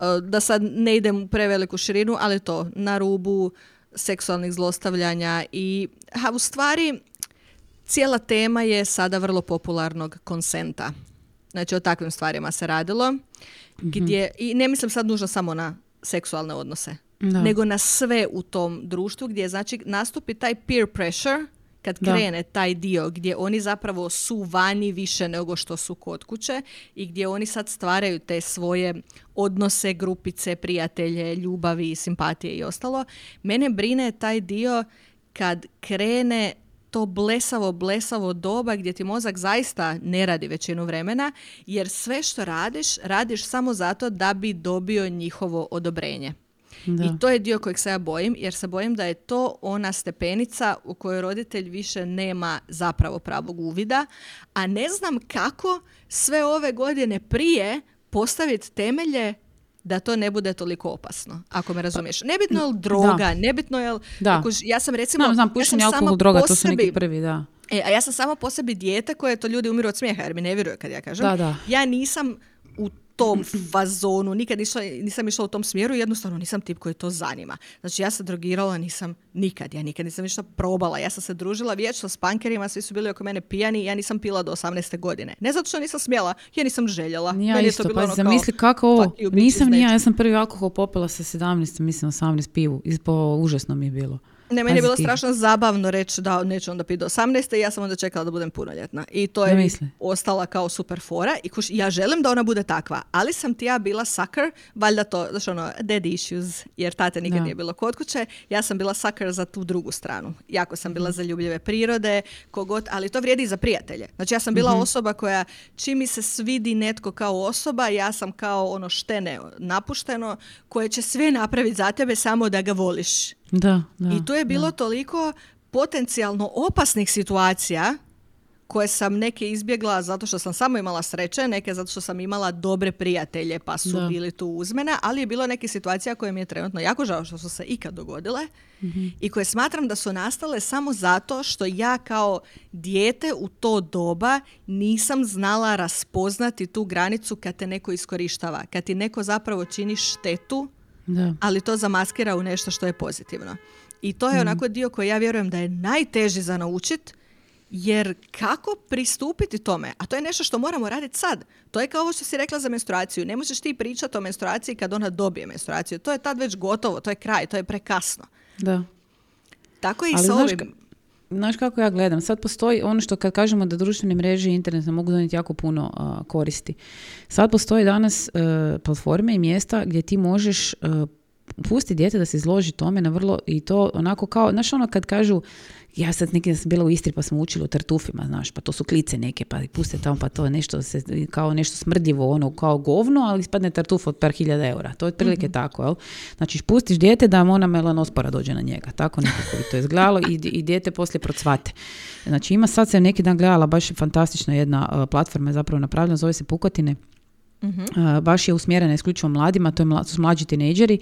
e, da sad ne idem u preveliku širinu, ali to na rubu seksualnih zlostavljanja i a u stvari cijela tema je sada vrlo popularnog konsenta. Znači o takvim stvarima se radilo. Gdje, I ne mislim sad nužno samo na seksualne odnose, Da. nego na sve u tom društvu gdje znači nastupi taj peer pressure kad Da. krene taj dio gdje oni zapravo su vani više nego što su kod kuće i gdje oni sad stvaraju te svoje odnose, grupice, prijatelje, ljubavi, simpatije i ostalo. Mene brine taj dio kad krene to blesavo, blesavo doba gdje ti mozak zaista ne radi većinu vremena, jer sve što radiš, radiš samo zato da bi dobio njihovo odobrenje. Da. I to je dio kojeg se ja bojim, jer se bojim da je to ona stepenica u kojoj roditelj više nema zapravo pravog uvida, a ne znam kako sve ove godine prije postaviti temelje da to ne bude toliko opasno, ako me razumiješ. Nebitno je li droga, nebitno je li... Da. ako ja sam recimo... Znam, znam, ja pušenje, sama alkohol, droga, to su neki prvi, da. E, a ja sam samo po sebi dijete koje to ljudi umiru od smijeha jer mi ne vjeruju kad ja kažem. Da, da. Ja nisam u tom fazonu, nikad nisam, nisam išla u tom smjeru, jednostavno nisam tip koji to zanima. Znači ja se drogirala nisam nikad, ja nikad nisam ništa probala, ja sam se družila vječno s pankerima, svi su bili oko mene pijani, ja nisam pila do 18. godine. Ne zato što nisam smjela, ja nisam željela. Ja Meni je isto, to bilo pa ono zamisli kao, kako ovo, nisam ni ja, ja sam prvi alkohol popila sa 17, mislim 18 pivu, ispo užasno mi je bilo. Ne, meni je bilo strašno zabavno reći da neću onda piti do 18. i ja sam onda čekala da budem punoljetna. I to je ostala kao super fora. I kuš, ja želim da ona bude takva, ali sam ti ja bila sucker, valjda to, znaš ono, dead issues, jer tate nikad Da. nije bilo kod kuće. Ja sam bila sucker za tu drugu stranu. Jako sam Mhm. bila za ljubljive prirode, kogod, ali to vrijedi i za prijatelje. Znači ja sam bila Mhm. osoba koja, čim mi se svidi netko kao osoba, ja sam kao ono štene napušteno, koje će sve napraviti za tebe samo da ga voliš. Da, da. I tu je bilo toliko potencijalno opasnih situacija koje sam neke izbjegla zato što sam samo imala sreće, neke zato što sam imala dobre prijatelje pa su Da. bili tu uz mene, ali je bilo nekih situacija koje mi je trenutno jako žao što su se ikad dogodile i koje smatram da su nastale samo zato što ja kao dijete u to doba nisam znala raspoznati tu granicu kad te neko iskorištava, kad ti neko zapravo čini štetu da. ali to zamaskira u nešto što je pozitivno. I to je onako dio koji ja vjerujem da je najteži za naučit, jer kako pristupiti tome? A to je nešto što moramo raditi sad. To je kao ovo što si rekla za menstruaciju. Ne možeš ti pričati o menstruaciji kad ona dobije menstruaciju. To je tad već gotovo, to je kraj, to je prekasno. da. Tako je i Ali sa ovim. Znaš kako ja gledam? Sad postoji ono što kad kažemo da društvene mreže i internet nam mogu donijeti jako puno a, koristi. Sad postoji danas e, platforme i mjesta gdje ti možeš e, pusti dijete da se izloži tome na vrlo i to onako kao, znaš ono kad kažu ja sad neki sam bila u Istri pa smo učili o tartufima, znaš, pa to su klice neke, pa puste tamo, pa to je nešto se, kao nešto smrdljivo, ono kao govno, ali ispadne tartuf od par hiljada eura. To je otprilike tako, jel? Znači, pustiš dijete da mu ona melanospora dođe na njega, tako nekako bi to izgledalo i, i dijete poslije procvate. Znači, ima sad se neki dan gledala baš fantastična jedna platforma je zapravo napravljena, zove se Pukotine, Uh, baš je usmjerena isključivo mladima, to, je mla, to su mlađi tinejdžeri,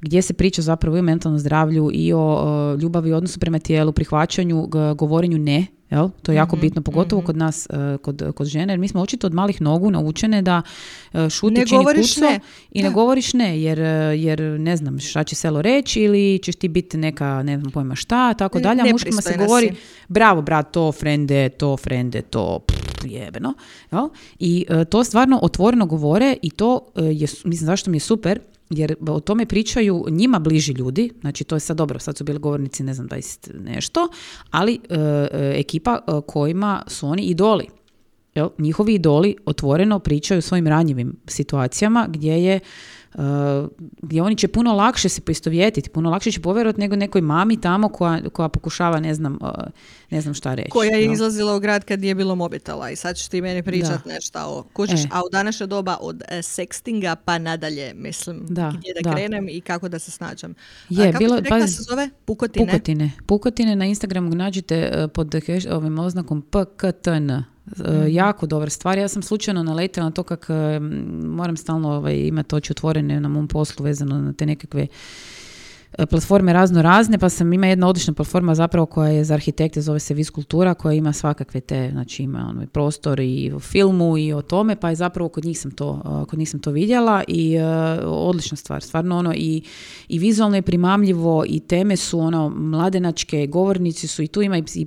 gdje se priča zapravo i o mentalnom zdravlju i o uh, ljubavi i odnosu prema tijelu, prihvaćanju, g- govorenju ne, jel? To je jako bitno, pogotovo kod nas, uh, kod, kod žene, jer mi smo očito od malih nogu naučene da uh, šuti Ne čini govoriš kuco ne. i ne Da. govoriš ne, jer, jer ne znam šta će selo reći ili ćeš ti biti neka, ne znam pojma šta, tako dalje, a muškima se govori si. bravo brat, to frende, to frende, to pff, jebeno. Jel? I e, to stvarno otvoreno govore i to e, je, mislim zašto mi je super, jer o tome pričaju njima bliži ljudi, znači to je sad dobro, sad su bili govornici ne znam 20 nešto, ali e, e, ekipa kojima su oni idoli. Jel? Njihovi idoli otvoreno pričaju svojim ranjivim situacijama gdje je gdje oni će puno lakše se poistovjetiti, puno lakše će povjerovati nego nekoj mami tamo koja, koja pokušava ne znam, uh, ne znam šta reći. koja je jel? izlazila u grad kad nije bilo mobitela i sad ćeš ti meni pričat Da. nešto o kužiš, E. a u današnje doba od e, sextinga pa nadalje, mislim, Da, gdje da, da. krenem i kako da se snađem. Je, a kako bilo- rekla pazi, se zove? Pukotine? Pukotine. Pukotine na Instagramu nađite uh, pod ovim oznakom PKTN. Uh, Mhm. Jako dobra stvar. Ja sam slučajno naletila na to kak moram stalno ovaj, imati oči otvorene na mom poslu vezano na te nekakve platforme razno razne, pa sam ima jedna odlična platforma zapravo koja je za arhitekte, zove se Vis Kultura, koja ima svakakve te, znači ima ono, prostor i o filmu i o tome, pa je zapravo kod njih sam to, uh, kod njih sam to vidjela i uh, odlična stvar, stvarno ono i, i vizualno je primamljivo i teme su ono mladenačke, govornici su i tu ima i, ps- i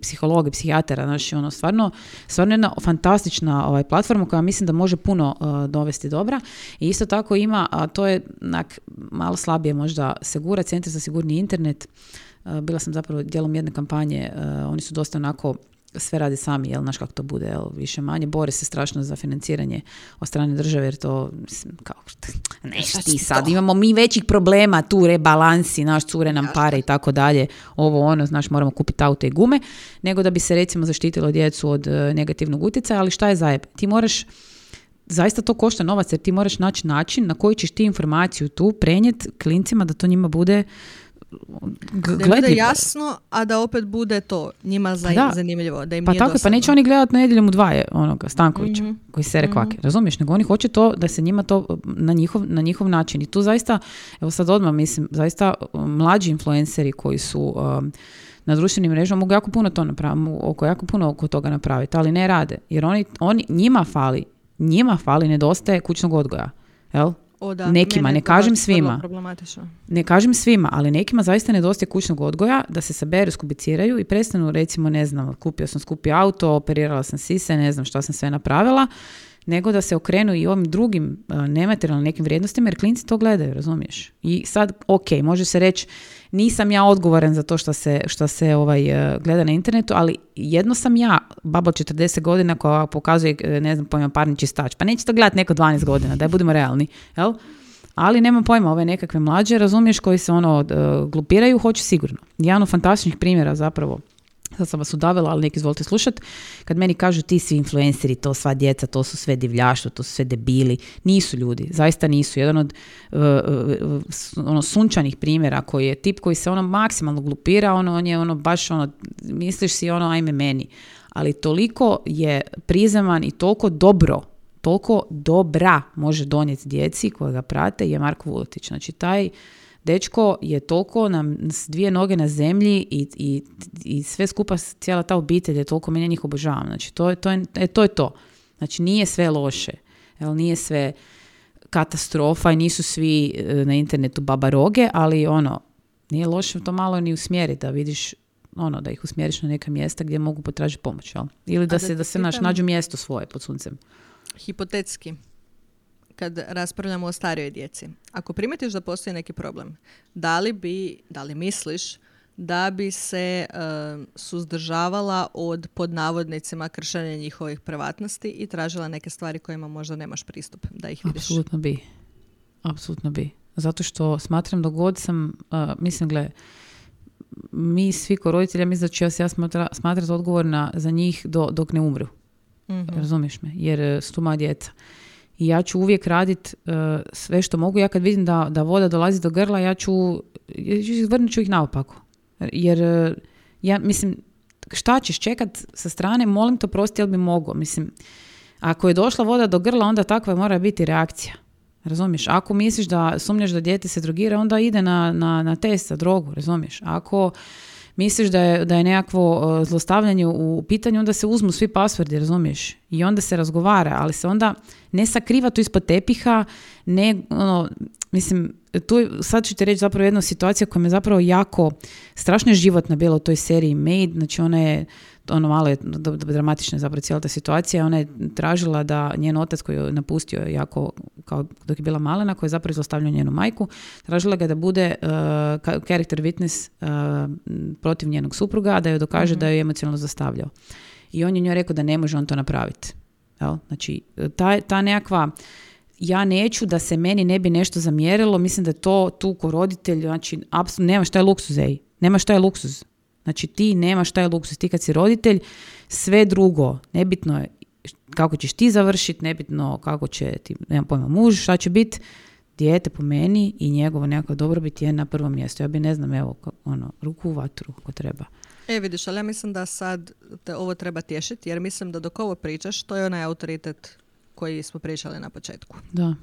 znači ono stvarno, stvarno jedna fantastična ovaj, platforma koja mislim da može puno uh, dovesti dobra. I isto tako ima, a to je onak, malo slabije možda Segura, Centar za sigurni internet, Uh, bila sam zapravo dijelom jedne kampanje, uh, oni su dosta onako sve radi sami, jel, znaš kako to bude, jel, više manje, bore se strašno za financiranje od strane države, jer to, mislim, kao, neš ti sad, imamo mi većih problema, tu rebalansi, naš cure nam pare i tako dalje, ovo ono, znaš, moramo kupiti aute i gume, nego da bi se recimo zaštitilo djecu od e, negativnog utjecaja, ali šta je zajeb? Ti moraš, zaista to košta novac, jer ti moraš naći način na koji ćeš ti informaciju tu prenijeti klincima da to njima bude g- Da bude jasno, a da opet bude to njima za, Pa da. zanimljivo, da im Pa nije tako pa neće oni gledati nedjeljom u dva je onoga Stankovića Mhm. koji se rekvake, razumiješ? Nego oni hoće to da se njima to na njihov, na njihov način. I tu zaista, evo sad odmah mislim, zaista um, mlađi influenceri koji su um, na društvenim mrežama mogu jako puno to napraviti, oko jako puno oko toga napraviti, ali ne rade. Jer oni, oni njima fali, njima fali, nedostaje kućnog odgoja. Jel? O, da, Nekima, ne kažem svima. problematično. Ne kažem svima, ali nekima zaista nedostaje kućnog odgoja da se saberu, skubiciraju i prestanu recimo, ne znam, kupio sam skupi auto, operirala sam sise, ne znam šta sam sve napravila, nego da se okrenu i ovim drugim uh, nematerijalnim nekim vrijednostima, jer klinci to gledaju, razumiješ? I sad, ok, može se reći, nisam ja odgovoran za to što se, što se ovaj, uh, gleda na internetu, ali jedno sam ja, baba od 40 godina koja pokazuje, uh, ne znam, pojma parni čistač. Pa neće to gledati neko 12 godina, da budemo realni, jel? Ali nemam pojma, ove nekakve mlađe, razumiješ, koji se ono uh, glupiraju, hoće sigurno. Jedan od fantastičnih primjera zapravo sad sam vas udavila, ali neki izvolite slušat, kad meni kažu ti svi influenceri, to sva djeca, to su sve divljaštvo, to su sve debili, nisu ljudi, zaista nisu. Jedan od uh, uh, ono sunčanih primjera koji je tip koji se ono maksimalno glupira, ono, on je ono baš ono, misliš si ono ajme meni, ali toliko je prizeman i toliko dobro toliko dobra može donijeti djeci koja ga prate je Marko Vuletić. Znači taj dečko je toliko nam s dvije noge na zemlji i, i, i sve skupa cijela ta obitelj je toliko meni njih obožavam. Znači to je to. Je, e, to, je to. Znači nije sve loše. Jel, nije sve katastrofa i nisu svi e, na internetu babaroge, ali ono, nije loše to malo ni usmjeriti da vidiš ono, da ih usmjeriš na neka mjesta gdje mogu potražiti pomoć, jel? Ili da, da se, da se naš, nađu mjesto svoje pod suncem. Hipotetski, kad raspravljamo o starijoj djeci, ako primetiš da postoji neki problem, da li bi, da li misliš da bi se e, suzdržavala od pod navodnicima kršenja njihovih privatnosti i tražila neke stvari kojima možda nemaš pristup da ih vidiš. Apsolutno bi. Apsolutno bi. Zato što smatram da god sam, uh, mislim, gle, mi svi ko roditelji, ja mislim da ću ja ja smatra, smatrati odgovorna za njih do, dok ne umru. Mhm. Razumiješ me? Jer su tu moja djeca. I ja ću uvijek radit e, sve što mogu. Ja kad vidim da, da voda dolazi do grla, ja ću, vrnut ću ih naopako. Jer, e, ja mislim, šta ćeš čekat sa strane, molim to prosti, jel bi mogao. Mislim, ako je došla voda do grla, onda takva mora biti reakcija. Razumiješ? Ako misliš da sumnjaš da dijete se drogira, onda ide na, na, na test za drogu, razumiješ? Ako misliš da je, da je nekakvo e, zlostavljanje u pitanju, onda se uzmu svi pasvordi, razumiješ? I onda se razgovara, ali se onda ne sakriva tu ispod tepiha, ne, ono, mislim, tu sad ću ti reći zapravo jedna situacija koja me zapravo jako, strašno životna bila u toj seriji Made, znači ona je, ono malo je d- d- dramatična zapravo cijela ta situacija, ona je tražila da njen otac koji je napustio jako, kao dok je bila malena, koji je zapravo zlostavljao njenu majku, tražila ga da bude uh, character witness uh, protiv njenog supruga, da joj dokaže da ju je emocionalno zastavljao. I on je njoj rekao da ne može on to napraviti. Jel? Znači, ta, ta nekakva ja neću da se meni ne bi nešto zamjerilo, mislim da je to tu ko roditelj, znači, apsolutno nemaš taj luksuz, ej. Nemaš taj luksuz. Znači, ti nemaš taj luksuz. Ti kad si roditelj, sve drugo, nebitno je kako ćeš ti završiti, nebitno kako će ti, nemam pojma, muž, šta će biti, dijete po meni i njegovo nekako dobrobit je na prvom mjestu. Ja bi, ne znam, evo, ono, ruku u vatru ako treba. E vidiš, ali ja mislim da sad te ovo treba tješiti jer mislim da dok ovo pričaš, to je onaj autoritet koji smo pričali na početku. Da.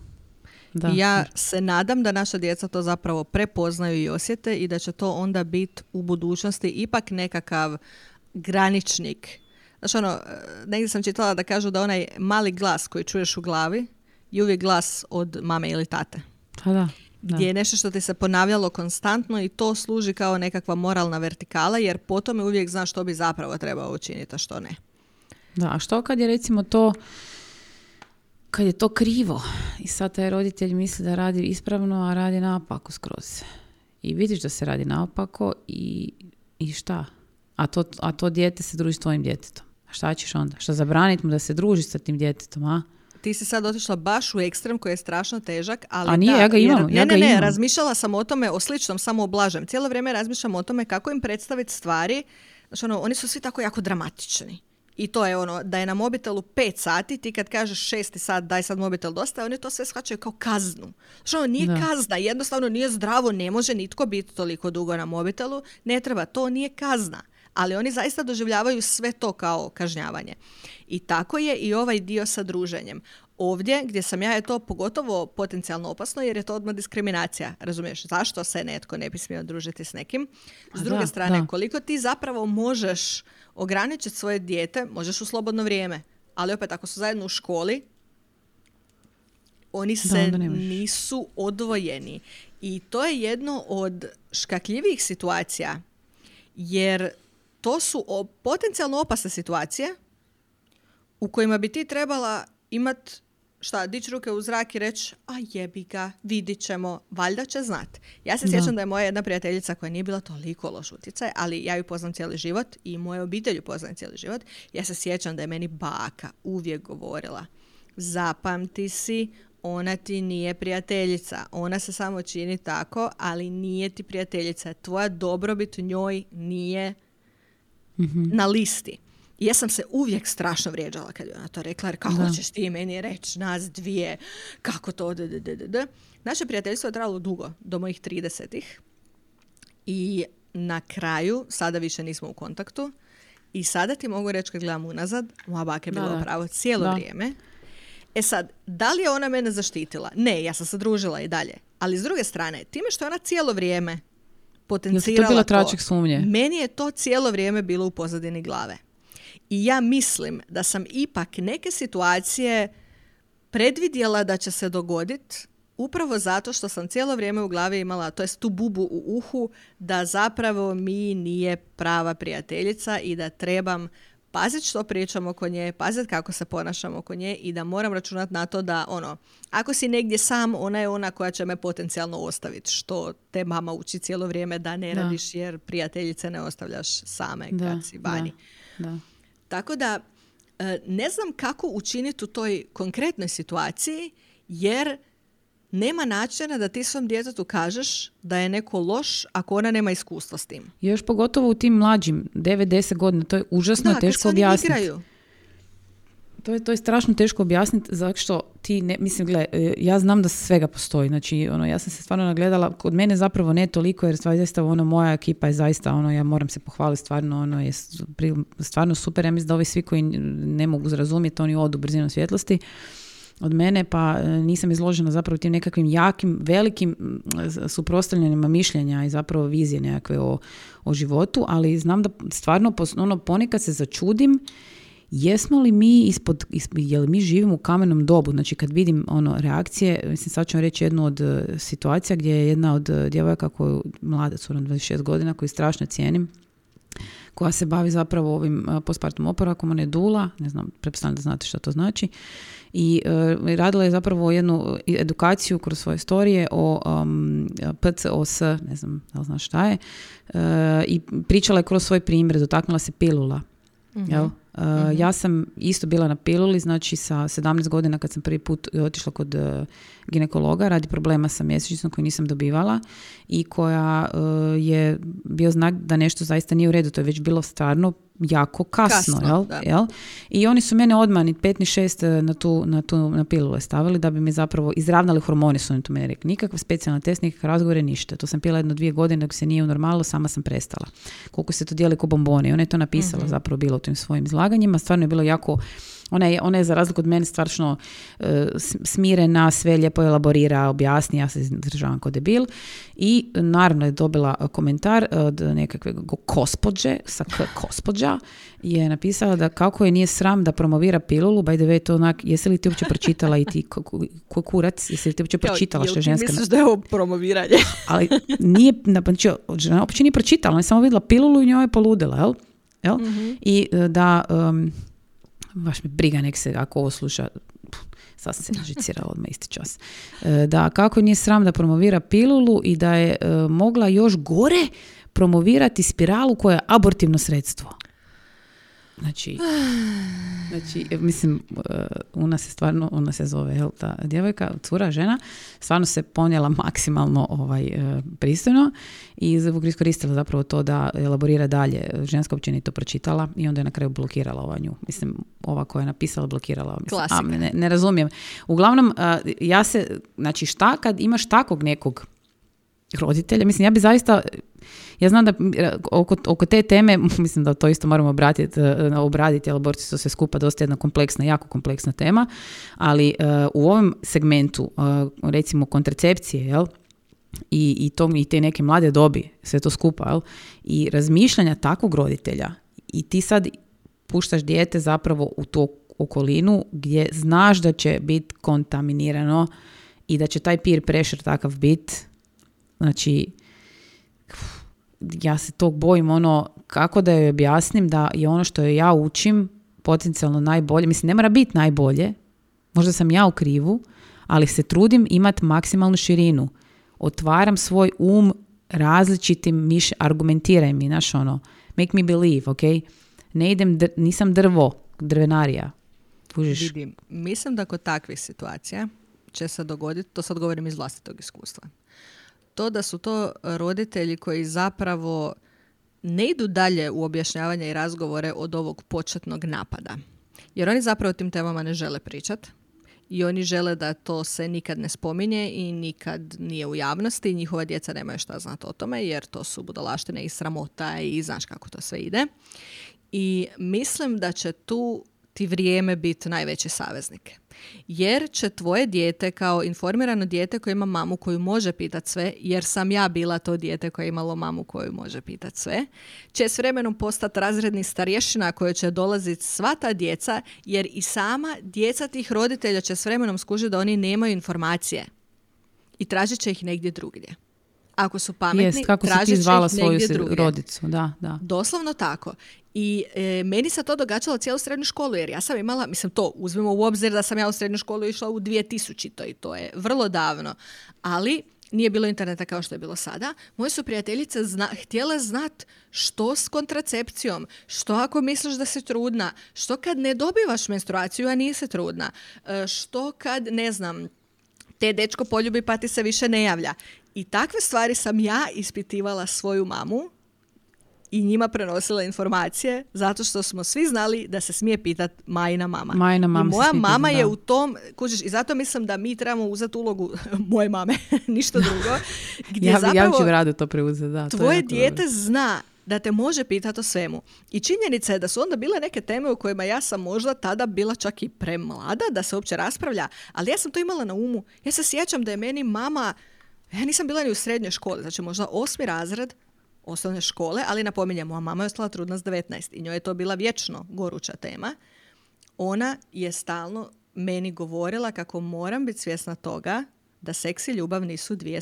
Da. I ja se nadam da naša djeca to zapravo prepoznaju i osjete i da će to onda biti u budućnosti ipak nekakav graničnik. Znaš ono, negdje sam čitala da kažu da onaj mali glas koji čuješ u glavi je uvijek glas od mame ili tate. Pa da. da. Gdje je nešto što ti se ponavljalo konstantno i to služi kao nekakva moralna vertikala jer po tome uvijek znaš što bi zapravo trebao učiniti, a što ne. Da, a što kad je recimo to kad je to krivo i sad taj roditelj misli da radi ispravno, a radi naopako skroz. I vidiš da se radi naopako i, i šta? A to, a to dijete se druži s tvojim djetetom. A šta ćeš onda? Šta zabraniti mu da se druži sa tim djetetom, a? Ti si sad otišla baš u ekstrem koji je strašno težak, ali A nije, da, ja ga jer- imam, ne, ja ne, ga ne, imam. razmišljala sam o tome, o sličnom, samo oblažem. Cijelo vrijeme razmišljam o tome kako im predstaviti stvari. Znači, ono, oni su svi tako jako dramatični. I to je ono, da je na mobitelu pet sati, ti kad kažeš šesti sat, daj sad mobitel dosta, oni to sve shvaćaju kao kaznu. Znači, ono, nije Da. kazna, jednostavno nije zdravo, ne može nitko biti toliko dugo na mobitelu, ne treba, to nije kazna. Ali oni zaista doživljavaju sve to kao kažnjavanje. I tako je i ovaj dio sa druženjem. Ovdje gdje sam ja je to pogotovo potencijalno opasno jer je to odmah diskriminacija. Razumiješ zašto se netko ne bi smio družiti s nekim? S A druge da, strane, da. koliko ti zapravo možeš ograničiti svoje dijete, možeš u slobodno vrijeme. Ali opet ako su zajedno u školi, Oni se nisu odvojeni. I to je jedno od škakljivih situacija, jer to su potencijalno opasne situacije u kojima bi ti trebala imat šta, dići ruke u zrak i reći, a jebi ga, vidit ćemo, valjda će znat. Ja se sjećam da je moja jedna prijateljica koja nije bila toliko loš utjecaj, ali ja ju poznam cijeli život i moju obitelj ju poznam cijeli život. Ja se sjećam da je meni baka uvijek govorila, zapamti si, ona ti nije prijateljica. Ona se samo čini tako, ali nije ti prijateljica. Tvoja dobrobit njoj nije na listi. I ja sam se uvijek strašno vrijeđala kad je ona to rekla, jer kako Da. ćeš ti meni reći, nas dvije, kako to, d, d, d, d. Naše prijateljstvo je trajalo dugo, do mojih 30-ih. I na kraju, sada više nismo u kontaktu, i sada ti mogu reći kad gledam unazad, moja baka je bila u pravu cijelo Da. vrijeme. E sad, da li je ona mene zaštitila? Ne, ja sam se družila i dalje. Ali s druge strane, time što je ona cijelo vrijeme potencirala bila sumnje? meni je to cijelo vrijeme bilo u pozadini glave. I ja mislim da sam ipak neke situacije predvidjela da će se dogoditi upravo zato što sam cijelo vrijeme u glavi imala, to jest tu bubu u uhu, da zapravo mi nije prava prijateljica i da trebam paziti što pričam oko nje, paziti kako se ponašam oko nje i da moram računati na to da ono, ako si negdje sam, ona je ona koja će me potencijalno ostaviti, što te mama uči cijelo vrijeme da ne Da. radiš jer prijateljice ne ostavljaš same Da, kad si vani. da, da. Tako da e, ne znam kako učiniti u toj konkretnoj situaciji jer nema načina da ti svom djetetu kažeš da je neko loš ako ona nema iskustva s tim. Još pogotovo u tim mlađim, 9-10 godina, to je užasno Da, teško objasniti. igraju. To je, to je strašno teško objasniti zato što ti, ne, mislim, gle, e, ja znam da svega postoji, znači, ono, ja sam se stvarno nagledala, kod mene zapravo ne toliko, jer zaista, ono, moja ekipa je zaista, ono, ja moram se pohvaliti, stvarno, ono, je stvarno super, ja mislim da ovi svi koji ne mogu razumjeti, oni odu brzinom svjetlosti od mene, pa e, nisam izložena zapravo tim nekakvim jakim, velikim suprotstavljanjima mišljenja i zapravo vizije nekakve o, o životu, ali znam da stvarno ono, ponekad se začudim Jesmo li mi ispod, isp- je li mi živimo u kamenom dobu? Znači kad vidim ono reakcije, mislim sad ću vam reći jednu od e, situacija gdje je jedna od e, djevojaka koju, mlada su 26 godina, koju strašno cijenim, koja se bavi zapravo ovim e, postpartum oporavkom, ona je dula, ne znam, pretpostavljam da znate što to znači, i e, radila je zapravo jednu edukaciju kroz svoje storije o um, PCOS, ne znam da li znaš šta je, e, i pričala je kroz svoj primjer, dotaknula se pilula. Jel? Uh, Ja sam isto bila na piluli, znači sa 17 godina kad sam prvi put otišla kod uh, ginekologa radi problema sa mjesečnicom koju nisam dobivala i koja uh, je bio znak da nešto zaista nije u redu. To je već bilo stvarno jako kasno. Kasno, jel? da. Jel? I oni su mene odmah ni pet ni šest uh, na tu, na tu na pilule stavili da bi mi zapravo izravnali hormoni su oni to meni rekli. Nikakav specijalni test, nikakve razgovore, ništa. To sam pila jedno dvije godine dok se nije unormalilo, sama sam prestala. Koliko se to dijeli ko bomboni. Ona je to napisala zapravo bilo u tim svojim izlaganjima. Stvarno je bilo jako ona je, ona je za razliku od mene stvarno e, s- smirena, sve lijepo elaborira, objasni, ja se izdržavam kao debil. I naravno je dobila e, komentar od nekakve go- gospođe, sa k gospođa, je napisala da kako je nije sram da promovira pilulu, by the way, to onak, jesi li ti uopće pročitala i ti kurac, jesi li ti uopće pročitala što je Jel ti ženska... misliš da je ovo promoviranje? Ali nije, znači, žena uopće nije pročitala, ona je samo vidjela pilulu i njoj je poludela, jel? jel? I e, da, um, baš me briga nek se, ako ovo sluša, sad se nažicirala odmah isti čas. E, Da kako nije sram da promovira pilulu i da je e, mogla još gore promovirati spiralu koja je abortivno sredstvo. Znači, znači e, mislim, e, ona se stvarno, ona se zove, jel, ta djevojka, cura, žena, stvarno se ponijela maksimalno ovaj, e, pristojno i iskoristila zapravo to da elaborira dalje. Ženska uopće to pročitala i onda je na kraju blokirala ova nju. Mislim, ova koja je napisala, blokirala. Mislim, a, ne, ne razumijem. Uglavnom, ja se, znači šta kad imaš takvog nekog roditelja, mislim, ja bi zaista, ja znam da e, oko, oko te teme, mislim da to isto moramo obratiti, e, obraditi, ali aborti su sve skupa dosta jedna kompleksna, jako kompleksna tema, ali e, u ovom segmentu, e, recimo kontracepcije, jel, i, i, to, i te neke mlade dobi, sve to skupa, jel, i razmišljanja takvog roditelja i ti sad puštaš dijete zapravo u to okolinu gdje znaš da će biti kontaminirano i da će taj peer pressure takav bit. Znači, ja se tog bojim ono, kako da joj objasnim da je ono što joj ja učim potencijalno najbolje. Mislim, ne mora biti najbolje. Možda sam ja u krivu, ali se trudim imati maksimalnu širinu. Otvaram svoj um različitim miš, argumentiraj mi, znaš ono, make me believe, ok? Ne idem, nisam drvo, drvenarija. Kužiš? Vidim. Mislim da kod takvih situacija će se dogoditi, to sad govorim iz vlastitog iskustva, to da su to roditelji koji zapravo ne idu dalje u objašnjavanje i razgovore od ovog početnog napada. Jer oni zapravo o tim temama ne žele pričati i oni žele da to se nikad ne spominje i nikad nije u javnosti i njihova djeca nemaju šta znati o tome jer to su budalaštine i sramota i znaš kako to sve ide. I mislim da će tu ti vrijeme biti najveći saveznik. Jer će tvoje dijete kao informirano dijete koje ima mamu koju može pitati sve, jer sam ja bila to dijete koje je imalo mamu koju može pitati sve, će s vremenom postati razredni starješina koje će dolaziti sva ta djeca, jer i sama djeca tih roditelja će s vremenom skužiti da oni nemaju informacije i tražit će ih negdje drugdje. Ako su pametni, Jest, kako si ti zvala svoju rodicu, da, da. Doslovno tako. I e, meni se to događalo cijelu srednju školu, jer ja sam imala, mislim to, uzmemo u obzir da sam ja u srednju školu išla u 2000 i to je vrlo davno. Ali nije bilo interneta kao što je bilo sada. Moje su prijateljice zna, htjele znat što s kontracepcijom, što ako misliš da si trudna, što kad ne dobivaš menstruaciju, a nisi trudna, e, što kad, ne znam, te dečko poljubi pa ti se više ne javlja. I takve stvari sam ja ispitivala svoju mamu i njima prenosila informacije zato što smo svi znali da se smije pitat majina mama. Majina mama I moja mama je u tom, kužiš, i zato mislim da mi trebamo uzeti ulogu moje mame, ništa drugo. Gdje ja, zapravo ja ću rado to preuzeti, da. Tvoje dijete zna da te može pitati o svemu. I činjenica je da su onda bile neke teme u kojima ja sam možda tada bila čak i premlada da se uopće raspravlja, ali ja sam to imala na umu. Ja se sjećam da je meni mama, ja nisam bila ni u srednjoj školi, znači možda osmi razred, osnovne škole, ali napominjem, moja mama je ostala trudna s 19 i njoj je to bila vječno goruća tema. Ona je stalno meni govorila kako moram biti svjesna toga da seks i ljubav nisu, dvije,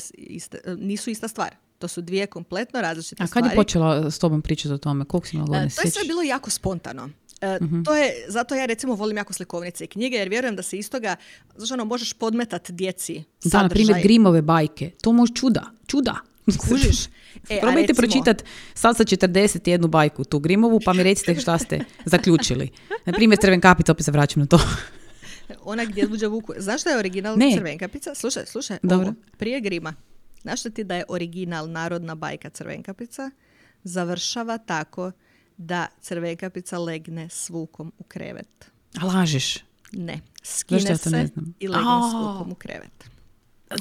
nisu ista stvar. To su dvije kompletno različite stvari. A kad je počela s tobom pričati o tome? Koliko si imala e, To je sve bilo jako spontano. E, mhm. to je, zato ja recimo volim jako slikovnice i knjige jer vjerujem da se iz toga znači ono, možeš podmetati djeci Da, na primjer Grimove bajke. To može čuda. Čuda. Kužiš? E, Probajte pročitati sad sa 41 bajku tu Grimovu pa mi recite šta ste zaključili. Na primjer Crven kapica, opet se vraćam na to. Ona gdje buđa vuku. Znaš šta je original ne. Crven kapica? Slušaj, slušaj. Dobro. Ovo, prije Grima. Znaš ti da je original narodna bajka Crvenkapica? Završava tako da Crvenkapica legne s vukom u krevet. A lažeš? Ne. Skine se i legne s vukom u krevet.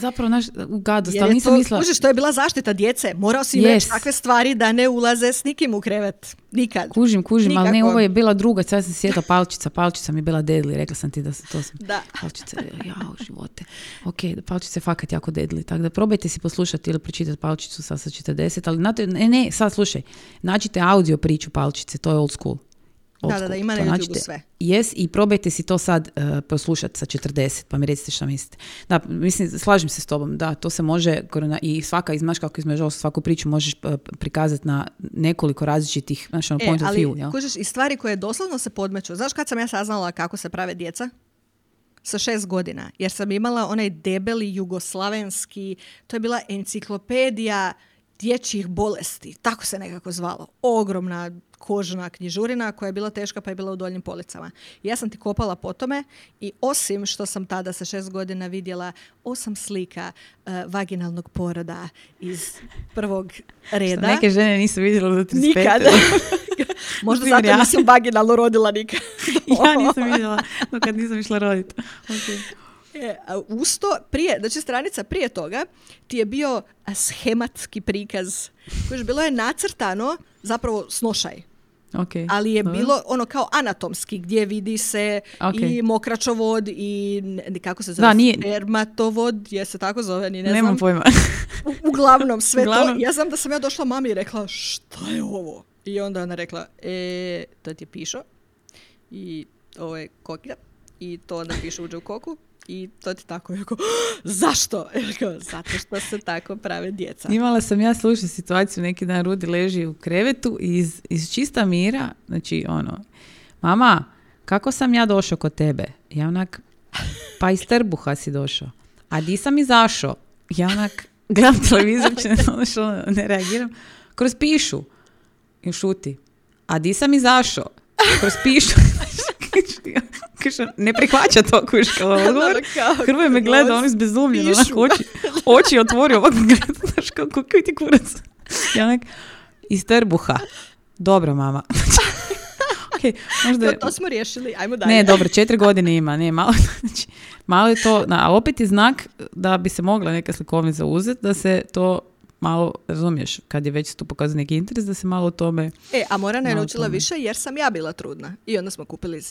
Zapravo, naš, u gadost, ali nisam mislila... Kužiš, to je bila zaštita djece. Morao si yes. takve stvari da ne ulaze s nikim u krevet. Nikad. Kužim, kužim, ali ne, ovo je bila druga. Sad sam sjeta palčica. Palčica mi je bila deadly. Rekla sam ti da se to sam... Da. Palčica, ja, živote. Ok, palčica je fakat jako deadly. Tako da probajte si poslušati ili pročitati palčicu sa 40. Ali ne, ne, sad slušaj. Nađite audio priču palčice. To je old school. Da, da, da, ima na YouTube sve. Jes, i probajte si to sad uh, poslušati sa 40, pa mi recite što mislite. Da, mislim, slažem se s tobom, da, to se može, i svaka, znaš kako između svaku priču možeš uh, prikazati na nekoliko različitih, znaš, ono, e, point of view. Jel? Kužiš, i stvari koje doslovno se podmeću. Znaš kad sam ja saznala kako se prave djeca? sa šest godina, jer sam imala onaj debeli jugoslavenski, to je bila enciklopedija dječjih bolesti, tako se nekako zvalo. Ogromna kožna knjižurina koja je bila teška pa je bila u doljnim policama. Ja sam ti kopala po tome i osim što sam tada sa šest godina vidjela osam slika uh, vaginalnog poroda iz prvog reda. Što neke žene nisu vidjela do 35. Nikada. Možda zato ja. nisam vaginalno rodila nikad. ja nisam vidjela, no kad nisam išla roditi. Okay. E, usto, prije, znači stranica prije toga ti je bio schematski prikaz. Koji bilo je nacrtano zapravo snošaj. Okay. Ali je bilo ono kao anatomski gdje vidi se i mokračovod i kako se zove da, nije... spermatovod, je se tako zove, ni ne Nemam znam. pojma. uglavnom sve to. Ja znam da sam ja došla mami i rekla šta je ovo? I onda ona rekla, e, to ti je pišo i ovaj, kokija i to onda piše uđe u koku i to ti tako jako, zašto? Zato što se tako prave djeca. Imala sam ja slušati situaciju, neki dan Rudi leži u krevetu i iz, iz čista mira, znači ono, mama, kako sam ja došao kod tebe? Ja onak, pa iz trbuha si došao. A di sam izašao? Ja onak, gledam televizor, ono što ne reagiram. Kroz pišu. I šuti. A di sam izašao? Kroz pišu. Ne prihvaća to kuška odgovor. Hrvoje me gleda, on izbezumljen, onako oči, oči otvorio, ovako gleda, znaš kako, ti kurac. Ja onak, iz trbuha. Dobro, mama. okay, možda... To, to, smo riješili, ajmo dalje. Ne, dobro, četiri godine ima, ne, malo, znači, malo je to, a opet je znak da bi se mogla neka slikovnica uzeti, da se to malo, razumiješ, kad je već tu pokazao neki interes, da se malo o tome... E, a Morana je naučila više jer sam ja bila trudna. I onda smo kupili e,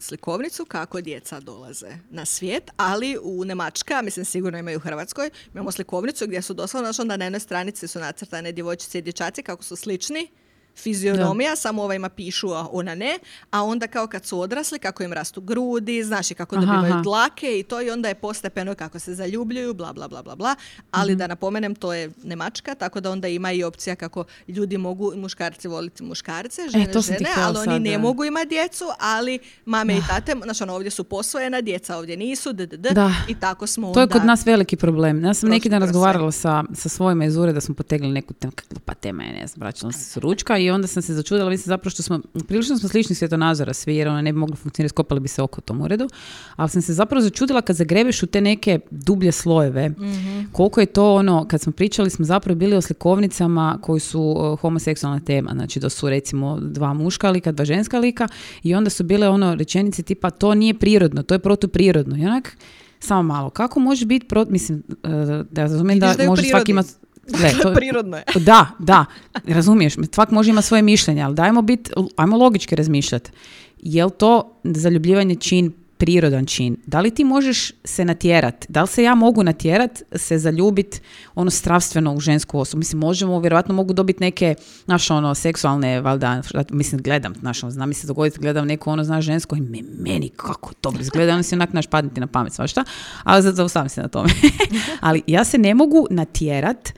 slikovnicu kako djeca dolaze na svijet, ali u Nemačka, mislim sigurno imaju u Hrvatskoj, imamo slikovnicu gdje su doslovno, znači onda na jednoj stranici su nacrtane djevojčice i dječaci kako su slični, fizionomija, samo ovajma pišu, a ona ne, a onda kao kad su odrasli, kako im rastu grudi, znaš i kako dobivaju dlake i to i onda je postepeno kako se zaljubljuju, bla, bla, bla, bla, bla. Ali mhm. da napomenem, to je Nemačka, tako da onda ima i opcija kako ljudi mogu muškarci voliti muškarce, e, žene, žene, ali oni ne mogu imati djecu, ali mame i tate, znači ono, ovdje su posvojena, djeca ovdje nisu, d, da. i tako smo To je kod nas veliki problem. Ja sam neki dan razgovarala sa, sa svojima iz ureda, smo potegli neku tem, pa tema je, ne znam, se s ručka i onda sam se začudila, mislim zapravo što smo, prilično smo slični svjetonazora svi, jer ona ne bi mogla funkcionirati, skopali bi se oko tom uredu, ali sam se zapravo začudila kad zagrebeš u te neke dublje slojeve, mm koliko je to ono, kad smo pričali smo zapravo bili o slikovnicama koji su uh, homoseksualna tema, znači da su recimo dva muška lika, dva ženska lika i onda su bile ono rečenice tipa to nije prirodno, to je protuprirodno. I onak, samo malo, kako može biti, pro, mislim, uh, da razumijem da, da može svaki imati Gle, to, Prirodno je. Da, da, razumiješ, svak može ima svoje mišljenje, ali dajmo bit, ajmo logički razmišljati. Je li to zaljubljivanje čin prirodan čin. Da li ti možeš se natjerat? Da li se ja mogu natjerat se zaljubit ono stravstveno u žensku osobu? Mislim, možemo, vjerojatno mogu dobiti neke, naš ono, seksualne, valjda, mislim, gledam, znaš, ono, znam mi se dogoditi, gledam neko, ono, znaš, žensko i me, meni kako to izgleda, ono si onak naš padniti na pamet, svašta, ali zaustavim se na tome. ali ja se ne mogu natjerat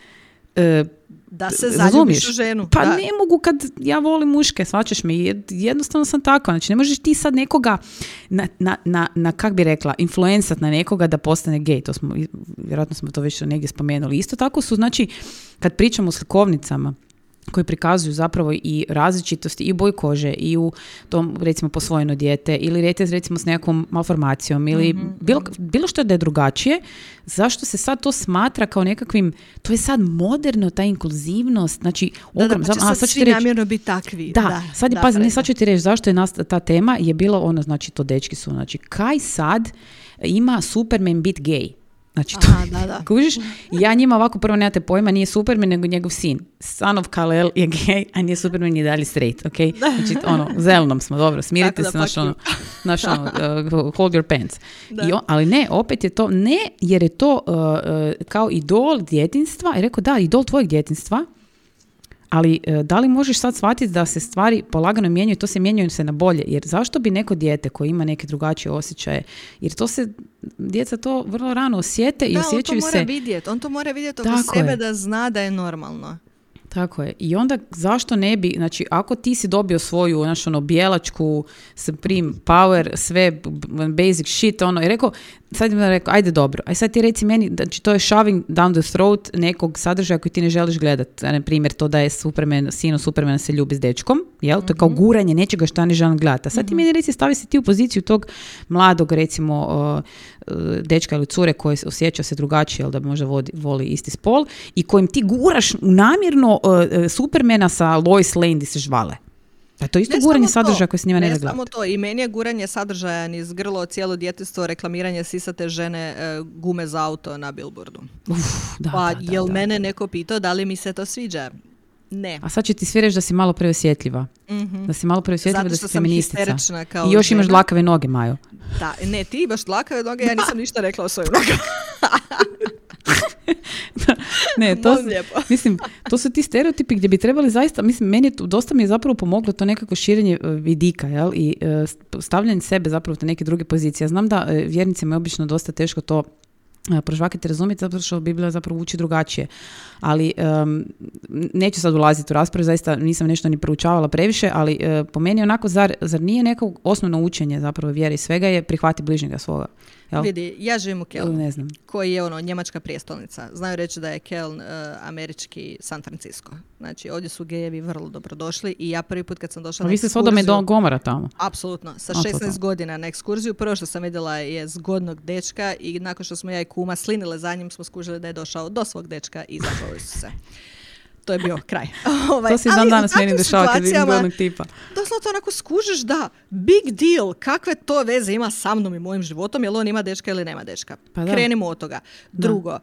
e, da se zaljubiš u ženu. Pa ne mogu kad ja volim muške, svačaš me, jednostavno sam tako. Znači ne možeš ti sad nekoga, na, na, na, na kak bi rekla, influencat na nekoga da postane gej. To smo, vjerojatno smo to već negdje spomenuli. Isto tako su, znači, kad pričamo o slikovnicama, koji prikazuju zapravo i različitosti i boj kože i u tom recimo posvojeno dijete ili dijete recimo s nekakvom malformacijom ili mhm, bilo, bilo što da je drugačije, zašto se sad to smatra kao nekakvim, to je sad moderno, ta inkluzivnost, znači da, da, pa će sad, sad svi namjerno biti takvi. Da, da sad, je, pazi, ne, sad ću ti reći zašto je nasta, ta tema, je bilo ono, znači to dečki su, znači kaj sad ima Superman bit gay? Znači, to, Aha, da, da. kužiš? Ja njima ovako prvo nemate pojma, nije Superman, nego njegov sin. Son of Kal-El je gay, a nije Superman je dalje straight, ok? Znači, ono, zelenom smo, dobro, smirite se, naš ono, naš ono, uh, hold your pants. I ali ne, opet je to, ne, jer je to uh, uh, kao idol djetinstva, i rekao, da, idol tvojeg djetinstva, ali e, da li možeš sad shvatiti da se stvari polagano mijenjaju, to se mijenjaju se na bolje, jer zašto bi neko dijete koje ima neke drugačije osjećaje, jer to se, djeca to vrlo rano osjete i osjećaju se... on to mora vidjeti, on to mora vidjeti oko sebe da zna da je normalno. Tako je. I onda zašto ne bi, znači ako ti si dobio svoju naš ono bijelačku Supreme Power, sve basic shit, ono, i rekao, sad im rekao, ajde dobro, aj sad ti reci meni, znači to je shoving down the throat nekog sadržaja koji ti ne želiš gledat. Na primjer, to da je Superman, sino Supermana se ljubi s dečkom, jel? To je kao mhm. guranje nečega što ne želim gledati. A sad ti mhm. meni reci, stavi se ti u poziciju tog mladog, recimo, dečka ili cure koji osjeća se drugačije, jel da možda vodi, voli isti spol i kojim ti guraš namjerno uh, Supermana sa Lois Lane di se žvale. Pa to isto guranje sadržaja koje s njima ne, ne samo to, i meni je guranje sadržaja niz grlo cijelo djetinstvo reklamiranje sisate žene e, gume za auto na billboardu. Uf, da, pa da, jel mene neko pitao da li mi se to sviđa? Ne. A sad će ti svi reći da si malo preosjetljiva. mm Da si malo preosjetljiva, da si feministica. Kao I još imaš dlakave noge, Majo. Da, ne, ti imaš dlakave noge, ja nisam ništa rekla o svojim nogama. ne, to, mislim, to su ti stereotipi gdje bi trebali zaista, mislim, meni je dosta mi je zapravo pomoglo to nekako širenje e, vidika, jel? I e, st- stavljanje sebe zapravo u te neke druge pozicije. Ja znam da e, vjernicima je obično dosta teško to prožvakati i razumjeti zato što Biblija zapravo uči drugačije. Ali em, neću sad ulaziti u raspravu, zaista nisam nešto ni proučavala previše, ali e, po meni onako, zar, zar nije neko osnovno učenje zapravo vjere i svega je prihvati bližnjega svoga? Jel? Vidi, ja živim u Kelnu. Ne znam. koji je ono njemačka prijestolnica. Znaju reći da je Keln e, američki San Francisco. Znači ovdje su gejevi vrlo dobrodošli i ja prvi put kad sam došla A na vi ste ekskurziju- Do- Gomora tamo. Apsolutno, sa A, to 16 da. godina na ekskurziju. Prvo što sam vidjela je zgodnog dečka i nakon što smo ja i kuma slinile za njim smo skužili da je došao do svog dečka i zapali su se. To je bio kraj. Ovaj, To se dan danas meni dešava kad vidim zgodnog tipa. doslovno onako skužiš da big deal, kakve to veze ima sa mnom i mojim životom, jel on ima dečka ili nema dečka. Pa da. Krenimo od toga. Drugo,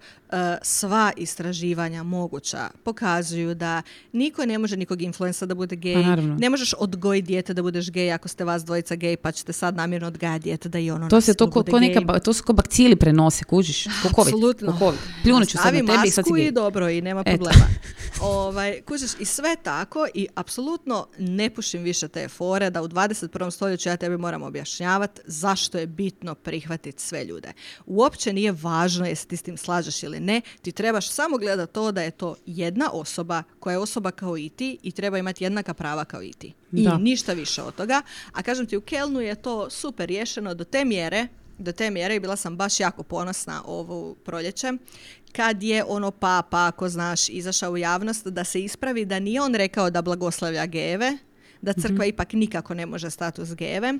sva istraživanja moguća pokazuju da niko ne može nikog influensa da bude gej. Pa ne možeš odgojiti dijete da budeš gej ako ste vas dvojica gej pa ćete sad namjerno odgajati dijete da i ono To se to ko, ko neka, to su ko bakcili prenose, kužiš? Apsolutno. Ko COVID. Pljunut ću sad na tebi i sad si i dobro i nema problema. ovaj, kužiš, I sve tako i apsolutno ne pušim više te fore da u 21. stoljeću ja tebi moram objašnjavati zašto je bitno prihvatiti sve ljude. Uopće nije važno jesi ti s tim slažeš ili ne, ti trebaš samo gledati to da je to jedna osoba koja je osoba kao i ti i treba imati jednaka prava kao i ti. I Da. ništa više od toga. A kažem ti, u Kelnu je to super riješeno do te mjere do te mjere i bila sam baš jako ponosna ovu proljeće kad je ono papa, ako znaš, izašao u javnost da se ispravi da nije on rekao da blagoslavlja gejeve, da crkva ipak nikako ne može status gejeve.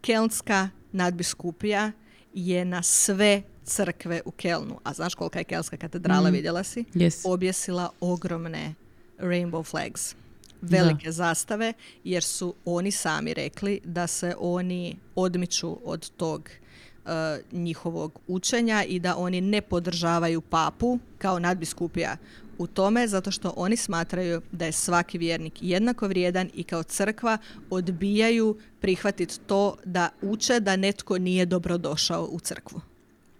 Kelnska nadbiskupija je na sve crkve u Kelnu, a znaš kolika je Kelska katedrala, vidjela si? Yes. objesila ogromne rainbow flags, velike zastave, jer su oni sami rekli da se oni odmiču od tog e, njihovog učenja i da oni ne podržavaju papu kao nadbiskupija u tome zato što oni smatraju da je svaki vjernik jednako vrijedan i kao crkva odbijaju prihvatiti to da uče da netko nije dobrodošao u crkvu.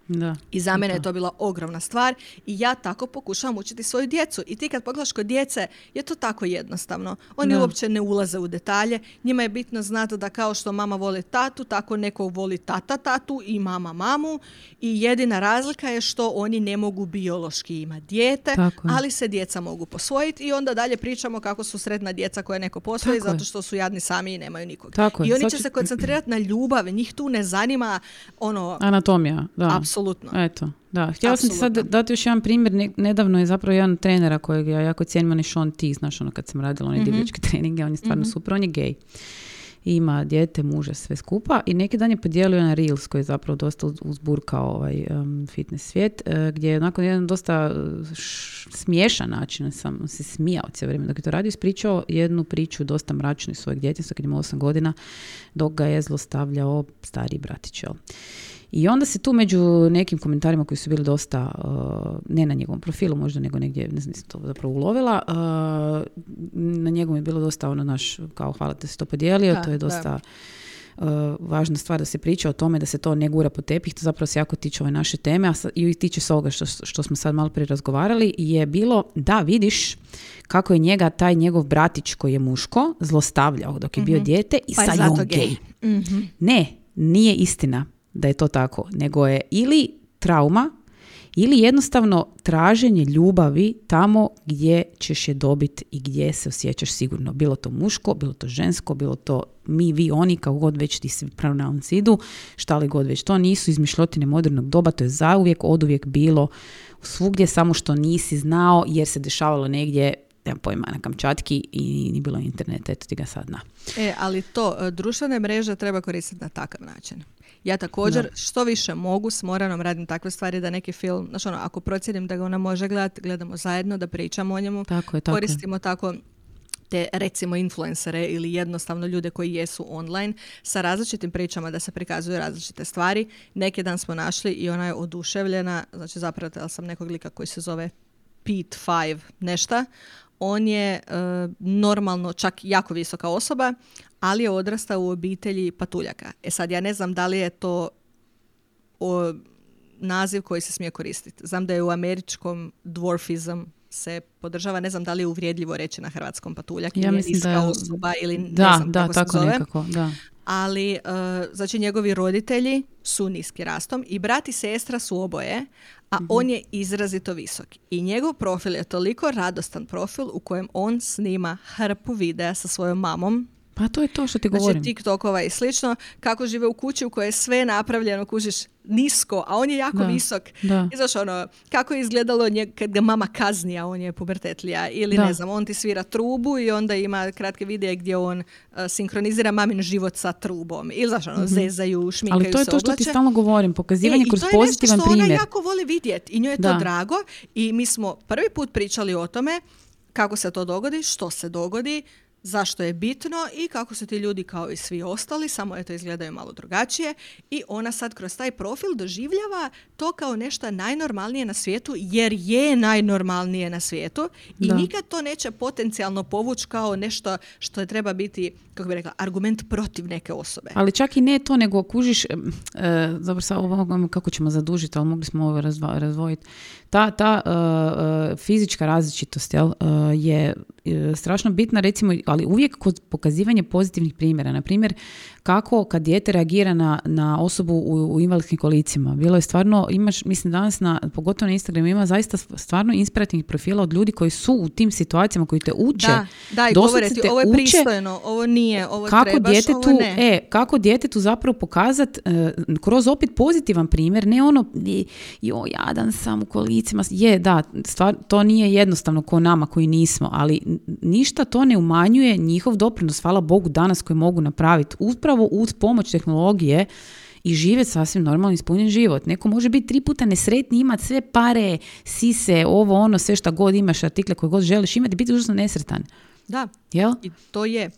Da. I za mene je to bila ogromna stvar i ja tako pokušavam učiti svoju djecu. I ti kad pogledaš kod djece je to tako jednostavno. Oni Da. uopće ne ulaze u detalje. Njima je bitno znati da kao što mama voli tatu, tako neko voli tata tatu i mama mamu. I jedina razlika je što oni ne mogu biološki imati dijete, Tako ali se djeca mogu posvojiti i onda dalje pričamo kako su sretna djeca koje neko posvoji Tako zato što su jadni sami i nemaju nikog. Tako. I oni Sad će se koncentrirati na ljubav, njih tu ne zanima ono, Anatomija, da. apsolutno. Eto, da. Htjela sam ti sad Apsolutno. dati još jedan primjer. Ne- nedavno je zapravo jedan trenera kojeg ja jako cijenim, on je Sean T, znaš ono kad sam radila one divljačke treninge, on je stvarno super, on je gej. Ima dijete, muža, sve skupa i neki dan je podijelio na Reels koji je zapravo dosta uz- uzburkao ovaj um, fitness svijet, eh, gdje je onako jedan dosta eh, š- smiješan način, sam se smijao cijelo vrijeme dok je to radio, ispričao jednu priču dosta mračnu iz svojeg djetinjstva kad je imao 8 godina, dok ga je zlostavljao stariji bratić. jel. I onda se tu među nekim komentarima koji su bili dosta, uh, ne na njegovom profilu možda, nego negdje, ne znam, nisam to zapravo ulovila, uh, na njegovom je bilo dosta ono naš, kao hvala te si to podijelio, Da, to je da. dosta uh, važna stvar da se priča o tome, da se to ne gura po tepih, to zapravo se jako tiče ove naše teme, a sa- i tiče se ovoga što, što smo sad malo prije razgovarali, je bilo da vidiš kako je njega taj njegov bratić koji je muško zlostavljao dok je bio dijete i Pa sad je on gej. gej. Ne, nije istina da je to tako, nego je ili trauma ili jednostavno traženje ljubavi tamo gdje ćeš je dobiti i gdje se osjećaš sigurno. Bilo to muško, bilo to žensko, bilo to mi, vi, oni, kao god već ti pronouns idu, šta li god već. To nisu izmišljotine modernog doba, to je zauvijek, oduvijek bilo svugdje, samo što nisi znao jer se dešavalo negdje nemam pojma, na Kamčatki i nije bilo interneta, eto ti ga sad na. E, ali to, e, društvene mreže treba koristiti na takav način. Ja također što više mogu s Moranom radim takve stvari da neki film, znači ono, ako procijenim da ga ona može gledati, gledamo zajedno, da pričamo o njemu, Tako je, tako je. koristimo tako te recimo influencere ili jednostavno ljude koji jesu online sa različitim pričama da se prikazuju različite stvari. Neki dan smo našli i ona je oduševljena, znači zapratila sam nekog lika koji se zove Pete Five nešta. On je e, normalno čak jako visoka osoba, ali je odrastao u obitelji patuljaka. E sad ja ne znam da li je to o, naziv koji se smije koristiti. Znam da je u američkom dwarfizam se podržava, ne znam da li je uvrijedljivo reći na hrvatskom patuljak Ja ili niska da je- osoba ili ne Da, znam da, kako tako se zove. nekako, da. Ali, e, znači njegovi roditelji su niski rastom i brat i sestra su oboje, a Mhm. on je izrazito visok. I njegov profil je toliko radostan profil u kojem on snima hrpu videa sa svojom mamom, Pa to je to što ti govorim. znači TikTokova i slično, kako žive u kući u kojoj je sve napravljeno, kužiš, nisko, a on je jako Da, visok. da. I znaš ono, kako je izgledalo nje, kad ga mama kazni, a on je pubertetlija. Ili Da. ne znam, on ti svira trubu i onda ima kratke videe gdje on uh, sinkronizira mamin život sa trubom. Ili znaš ono, zezaju, šminkaju Mhm. Ali to je se, to što ti oblače. stalno govorim, pokazivanje E, i kroz to je nešto pozitivan što ona primjer. jako voli vidjeti i njoj je to drago i mi smo prvi put pričali o tome kako se to dogodi, što se dogodi, zašto je bitno i kako su ti ljudi kao i svi ostali, samo eto izgledaju malo drugačije i ona sad kroz taj profil doživljava to kao nešto najnormalnije na svijetu jer je najnormalnije na svijetu i Da. nikad to neće potencijalno povući kao nešto što je treba biti, kako bi rekla, argument protiv neke osobe. Ali čak i ne to, nego kužiš, e, dobro sad ovo kako ćemo zadužiti, ali mogli smo ovo razdvojiti. Ta, ta e, fizička različitost jel, e, je strašno bitna, recimo, ali uvijek kod pokazivanja pozitivnih primjera. Na primjer, kako kad dijete reagira na, na osobu u, u invalidskim kolicima. Bilo je stvarno, imaš, mislim danas na, pogotovo na Instagramu ima zaista stvarno inspirativnih profila od ljudi koji su u tim situacijama koji te uče. Da, da, i govore ti, ovo je uče pristojno, ovo nije, ovo kako trebaš, djetetu, ovo ne. e, kako djetetu zapravo pokazat kroz opet pozitivan primjer, ne ono i- jo, jadan sam u kolicima, je, da, stvar, to nije jednostavno ko nama koji nismo, ali ništa to ne umanjuje njihov doprinos, hvala Bogu danas koji mogu napraviti, upravo uz pomoć tehnologije i živjeti sasvim normalno ispunjen život. Neko može biti tri puta nesretni, imati sve pare, sise, ovo, ono, sve šta god imaš, artikle koje god želiš imati, biti užasno nesretan. Da, Jel? i to je.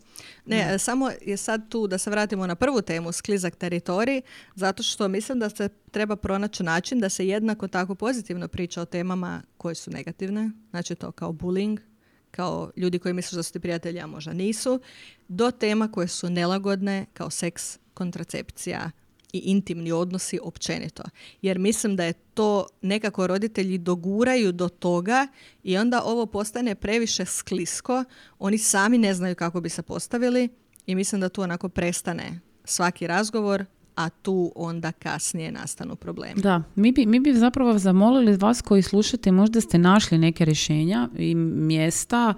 Ne, samo je sad tu da se vratimo na prvu temu, sklizak teritorij, zato što mislim da se treba pronaći način da se jednako tako pozitivno priča o temama koje su negativne, znači to kao bullying, kao ljudi koji misle da su ti prijatelji, a možda nisu, do tema koje su nelagodne, kao seks, kontracepcija i intimni odnosi općenito. Jer mislim da je to nekako roditelji doguraju do toga i onda ovo postane previše sklisko. Oni sami ne znaju kako bi se postavili i mislim da tu onako prestane svaki razgovor, a tu onda kasnije nastanu problemi. Da, mi bi, mi bi zapravo zamolili vas koji slušate, možda ste našli neke rješenja i mjesta,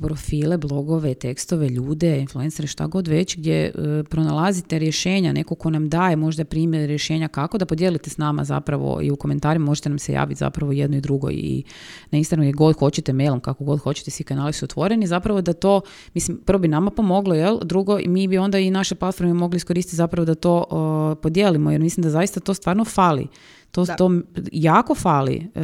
profile, blogove, tekstove, ljude, influencere, šta god već, gdje e, pronalazite rješenja, neko ko nam daje možda primjer rješenja kako da podijelite s nama zapravo i u komentarima možete nam se javiti zapravo jedno i drugo i na Instagramu gdje god hoćete, mailom, kako god hoćete, svi kanali su otvoreni, zapravo da to, mislim, prvo bi nama pomoglo, jel? Drugo, mi bi onda i naše platforme mogli iskoristiti zapravo da to o, podijelimo, jer mislim da zaista to stvarno fali. To, Da. to jako fali e,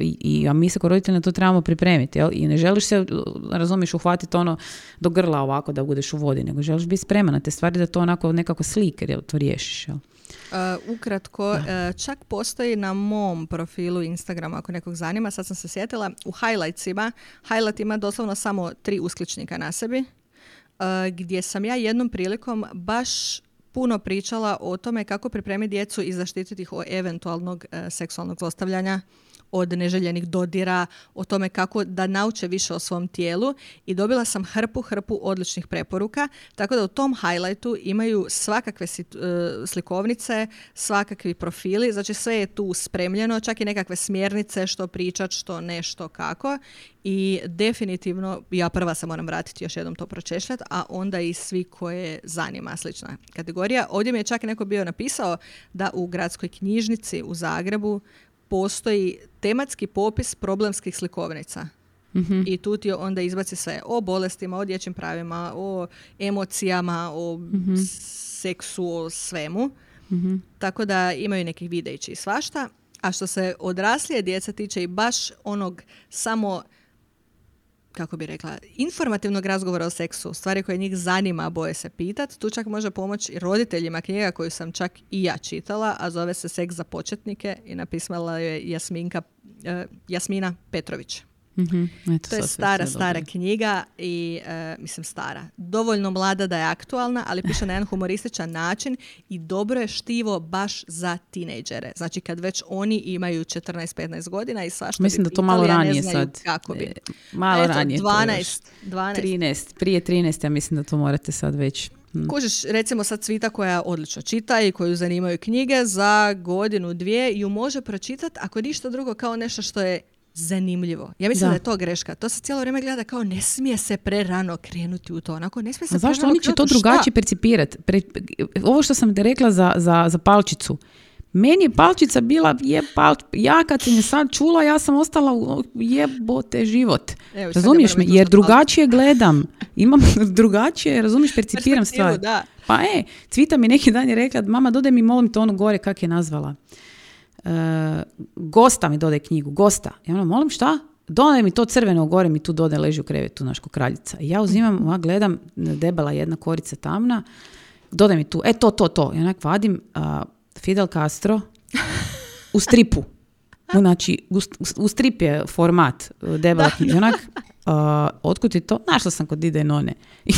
i, i- a mi se kao roditelji na to trebamo pripremiti jel? i ne želiš se, razumiješ, uhvatiti ono do grla ovako da budeš u vodi, nego želiš biti spreman na te stvari da to onako nekako slike jel, to riješiš. Jel? Uh, ukratko, uh, čak postoji na mom profilu Instagrama, ako nekog zanima, sad sam se sjetila, u highlightsima, highlight ima doslovno samo tri uskličnika na sebi, uh, gdje sam ja jednom prilikom baš puno pričala o tome kako pripremiti djecu i zaštititi ih od eventualnog uh, seksualnog zlostavljanja, od neželjenih dodira, o tome kako da nauče više o svom tijelu i dobila sam hrpu, hrpu odličnih preporuka, tako da u tom highlightu imaju svakakve e, slikovnice, svakakvi profili, znači sve je tu spremljeno, čak i nekakve smjernice što pričat, što ne, što kako i definitivno ja prva se moram vratiti još jednom to pročešljati, a onda i svi koje zanima slična kategorija. Ovdje mi je čak neko bio napisao da u gradskoj knjižnici u Zagrebu postoji tematski popis problemskih slikovnica. I tu ti onda izbaci sve o bolestima, o dječjim pravima, o emocijama, o seksu, o svemu. Tako da imaju nekih videići i svašta. A što se odraslije djeca tiče i baš onog samo kako bi rekla, informativnog razgovora o seksu, stvari koje njih zanima, boje se pitat. Tu čak može pomoći i roditeljima knjiga koju sam čak i ja čitala, a zove se Seks za početnike i napisala je Jasminka, eh, Jasmina Petrović. Mhm, eto, To je stara, stara dobro. knjiga i, e, mislim, stara. Dovoljno mlada da je aktualna, ali piše na jedan humorističan način i dobro je štivo baš za tinejdžere. Znači, kad već oni imaju 14-15 godina i svašta Mislim bi da to malo pitali, ranije sad. Kako bi. E, malo Eto, ranije. to još. 12, 12. 13, prije 13, ja mislim da to morate sad već. Mm. Kužiš, recimo sad Cvita koja odlično čita i koju zanimaju knjige, za godinu, dvije ju može pročitati ako ništa drugo kao nešto što je zanimljivo. Ja mislim Da. da, je to greška. To se cijelo vrijeme gleda kao ne smije se prerano krenuti u to. Onako, ne smije se A zašto oni će to drugačije percipirati? Pre- ovo što sam te rekla za, za, za palčicu. Meni je palčica bila je pal, ja kad sam je sad čula, ja sam ostala u jebote život. Evo, razumiješ me? Jer drugačije gledam. Imam drugačije, razumiješ, percipiram stvari. da. Pa e, Cvita mi neki dan je rekla, mama dodaj mi molim te ono gore, kak je nazvala. E, gosta mi dodaj knjigu, gosta. Ja ono, molim šta? Dodaj mi to crveno gore, mi tu dodaj, leži u krevetu, naš ko kraljica. I ja uzimam, ovak gledam, debela jedna korica tamna, dodaj mi tu, e to, to, to. I onak vadim a, Fidel Castro u stripu. Znači, u, u strip je format e, debela knjiga. Onak, a, otkud je to? Našla sam kod Dide None. I,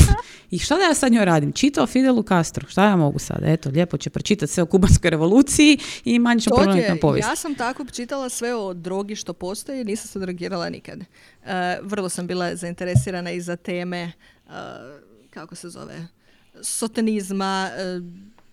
I šta da ja sad njoj radim? Čitao Fidelu Castro. Šta ja mogu sad? Eto, lijepo će pročitati sve o kubanskoj revoluciji i manje ćemo na povijest. ja sam tako čitala sve o drogi što postoji, nisam se drogirala nikad. E, vrlo sam bila zainteresirana i za teme, e, kako se zove, sotenizma, e,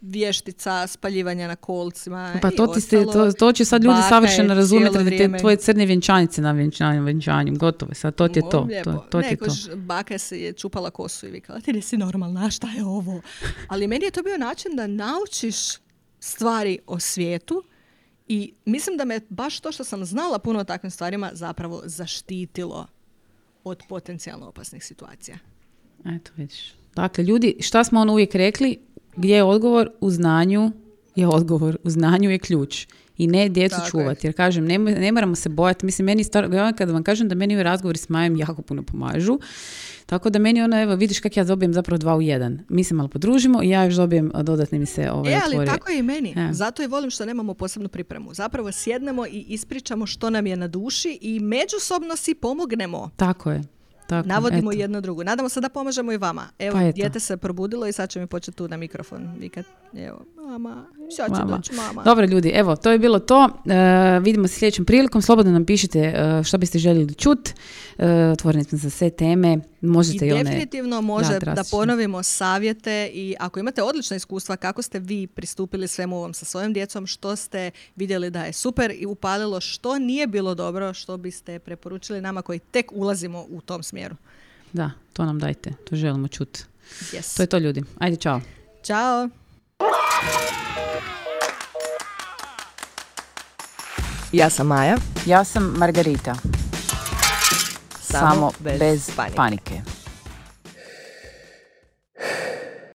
vještica, spaljivanja na kolcima Pa i to, ti ste, to, to će sad ljudi savršeno razumjeti radi te tvoje crne vjenčanice na vjenčanju, vjenčanju. Gotovo sad, to ti je to. Lijepo. To, to ti je to. Nekoć baka se je čupala kosu i vikala, ti nisi normalna, šta je ovo? Ali meni je to bio način da naučiš stvari o svijetu i mislim da me baš to što sam znala puno o takvim stvarima zapravo zaštitilo od potencijalno opasnih situacija. Eto, vidiš. Dakle, ljudi, šta smo ono uvijek rekli? Gdje je odgovor? U znanju je odgovor. U znanju je ključ. I ne djecu Tako čuvati. Jer kažem, ne, ne moramo se bojati. Mislim, meni stvar, kada vam kažem da meni ovi razgovori s Majom jako puno pomažu. Tako da meni ono, evo, vidiš kak ja dobijem zapravo dva u jedan. Mi se malo podružimo i ja još dobijem, a dodatni mi se ovaj, e, ali otvori. tako je i meni. E. Zato i volim što nemamo posebnu pripremu. Zapravo sjednemo i ispričamo što nam je na duši i međusobno si pomognemo. Tako je. Tako, Navodimo eto. jedno drugo. Nadamo se da pomažemo i vama. Evo, Pa dijete se probudilo i sad će mi početi tu na mikrofon vikat. Evo, mama, sad će Mama. doći mama. Dobro ljudi, evo, to je bilo to. E, vidimo se sljedećom prilikom. Slobodno nam pišite e, što biste željeli čut. E, otvoreni smo za sve teme. I Možete i, one... definitivno može Da, da, ponovimo savjete i ako imate odlična iskustva kako ste vi pristupili svemu ovom sa svojom djecom, što ste vidjeli da je super i upalilo, što nije bilo dobro, što biste preporučili nama koji tek ulazimo u tom smjeru. Da, to nam dajte. To želimo čut. Yes. To je to ljudi. Ajde, čao. Ćao! Ja sam Maja. Ja sam Margarita. Samo Samo bez bez panike. panike.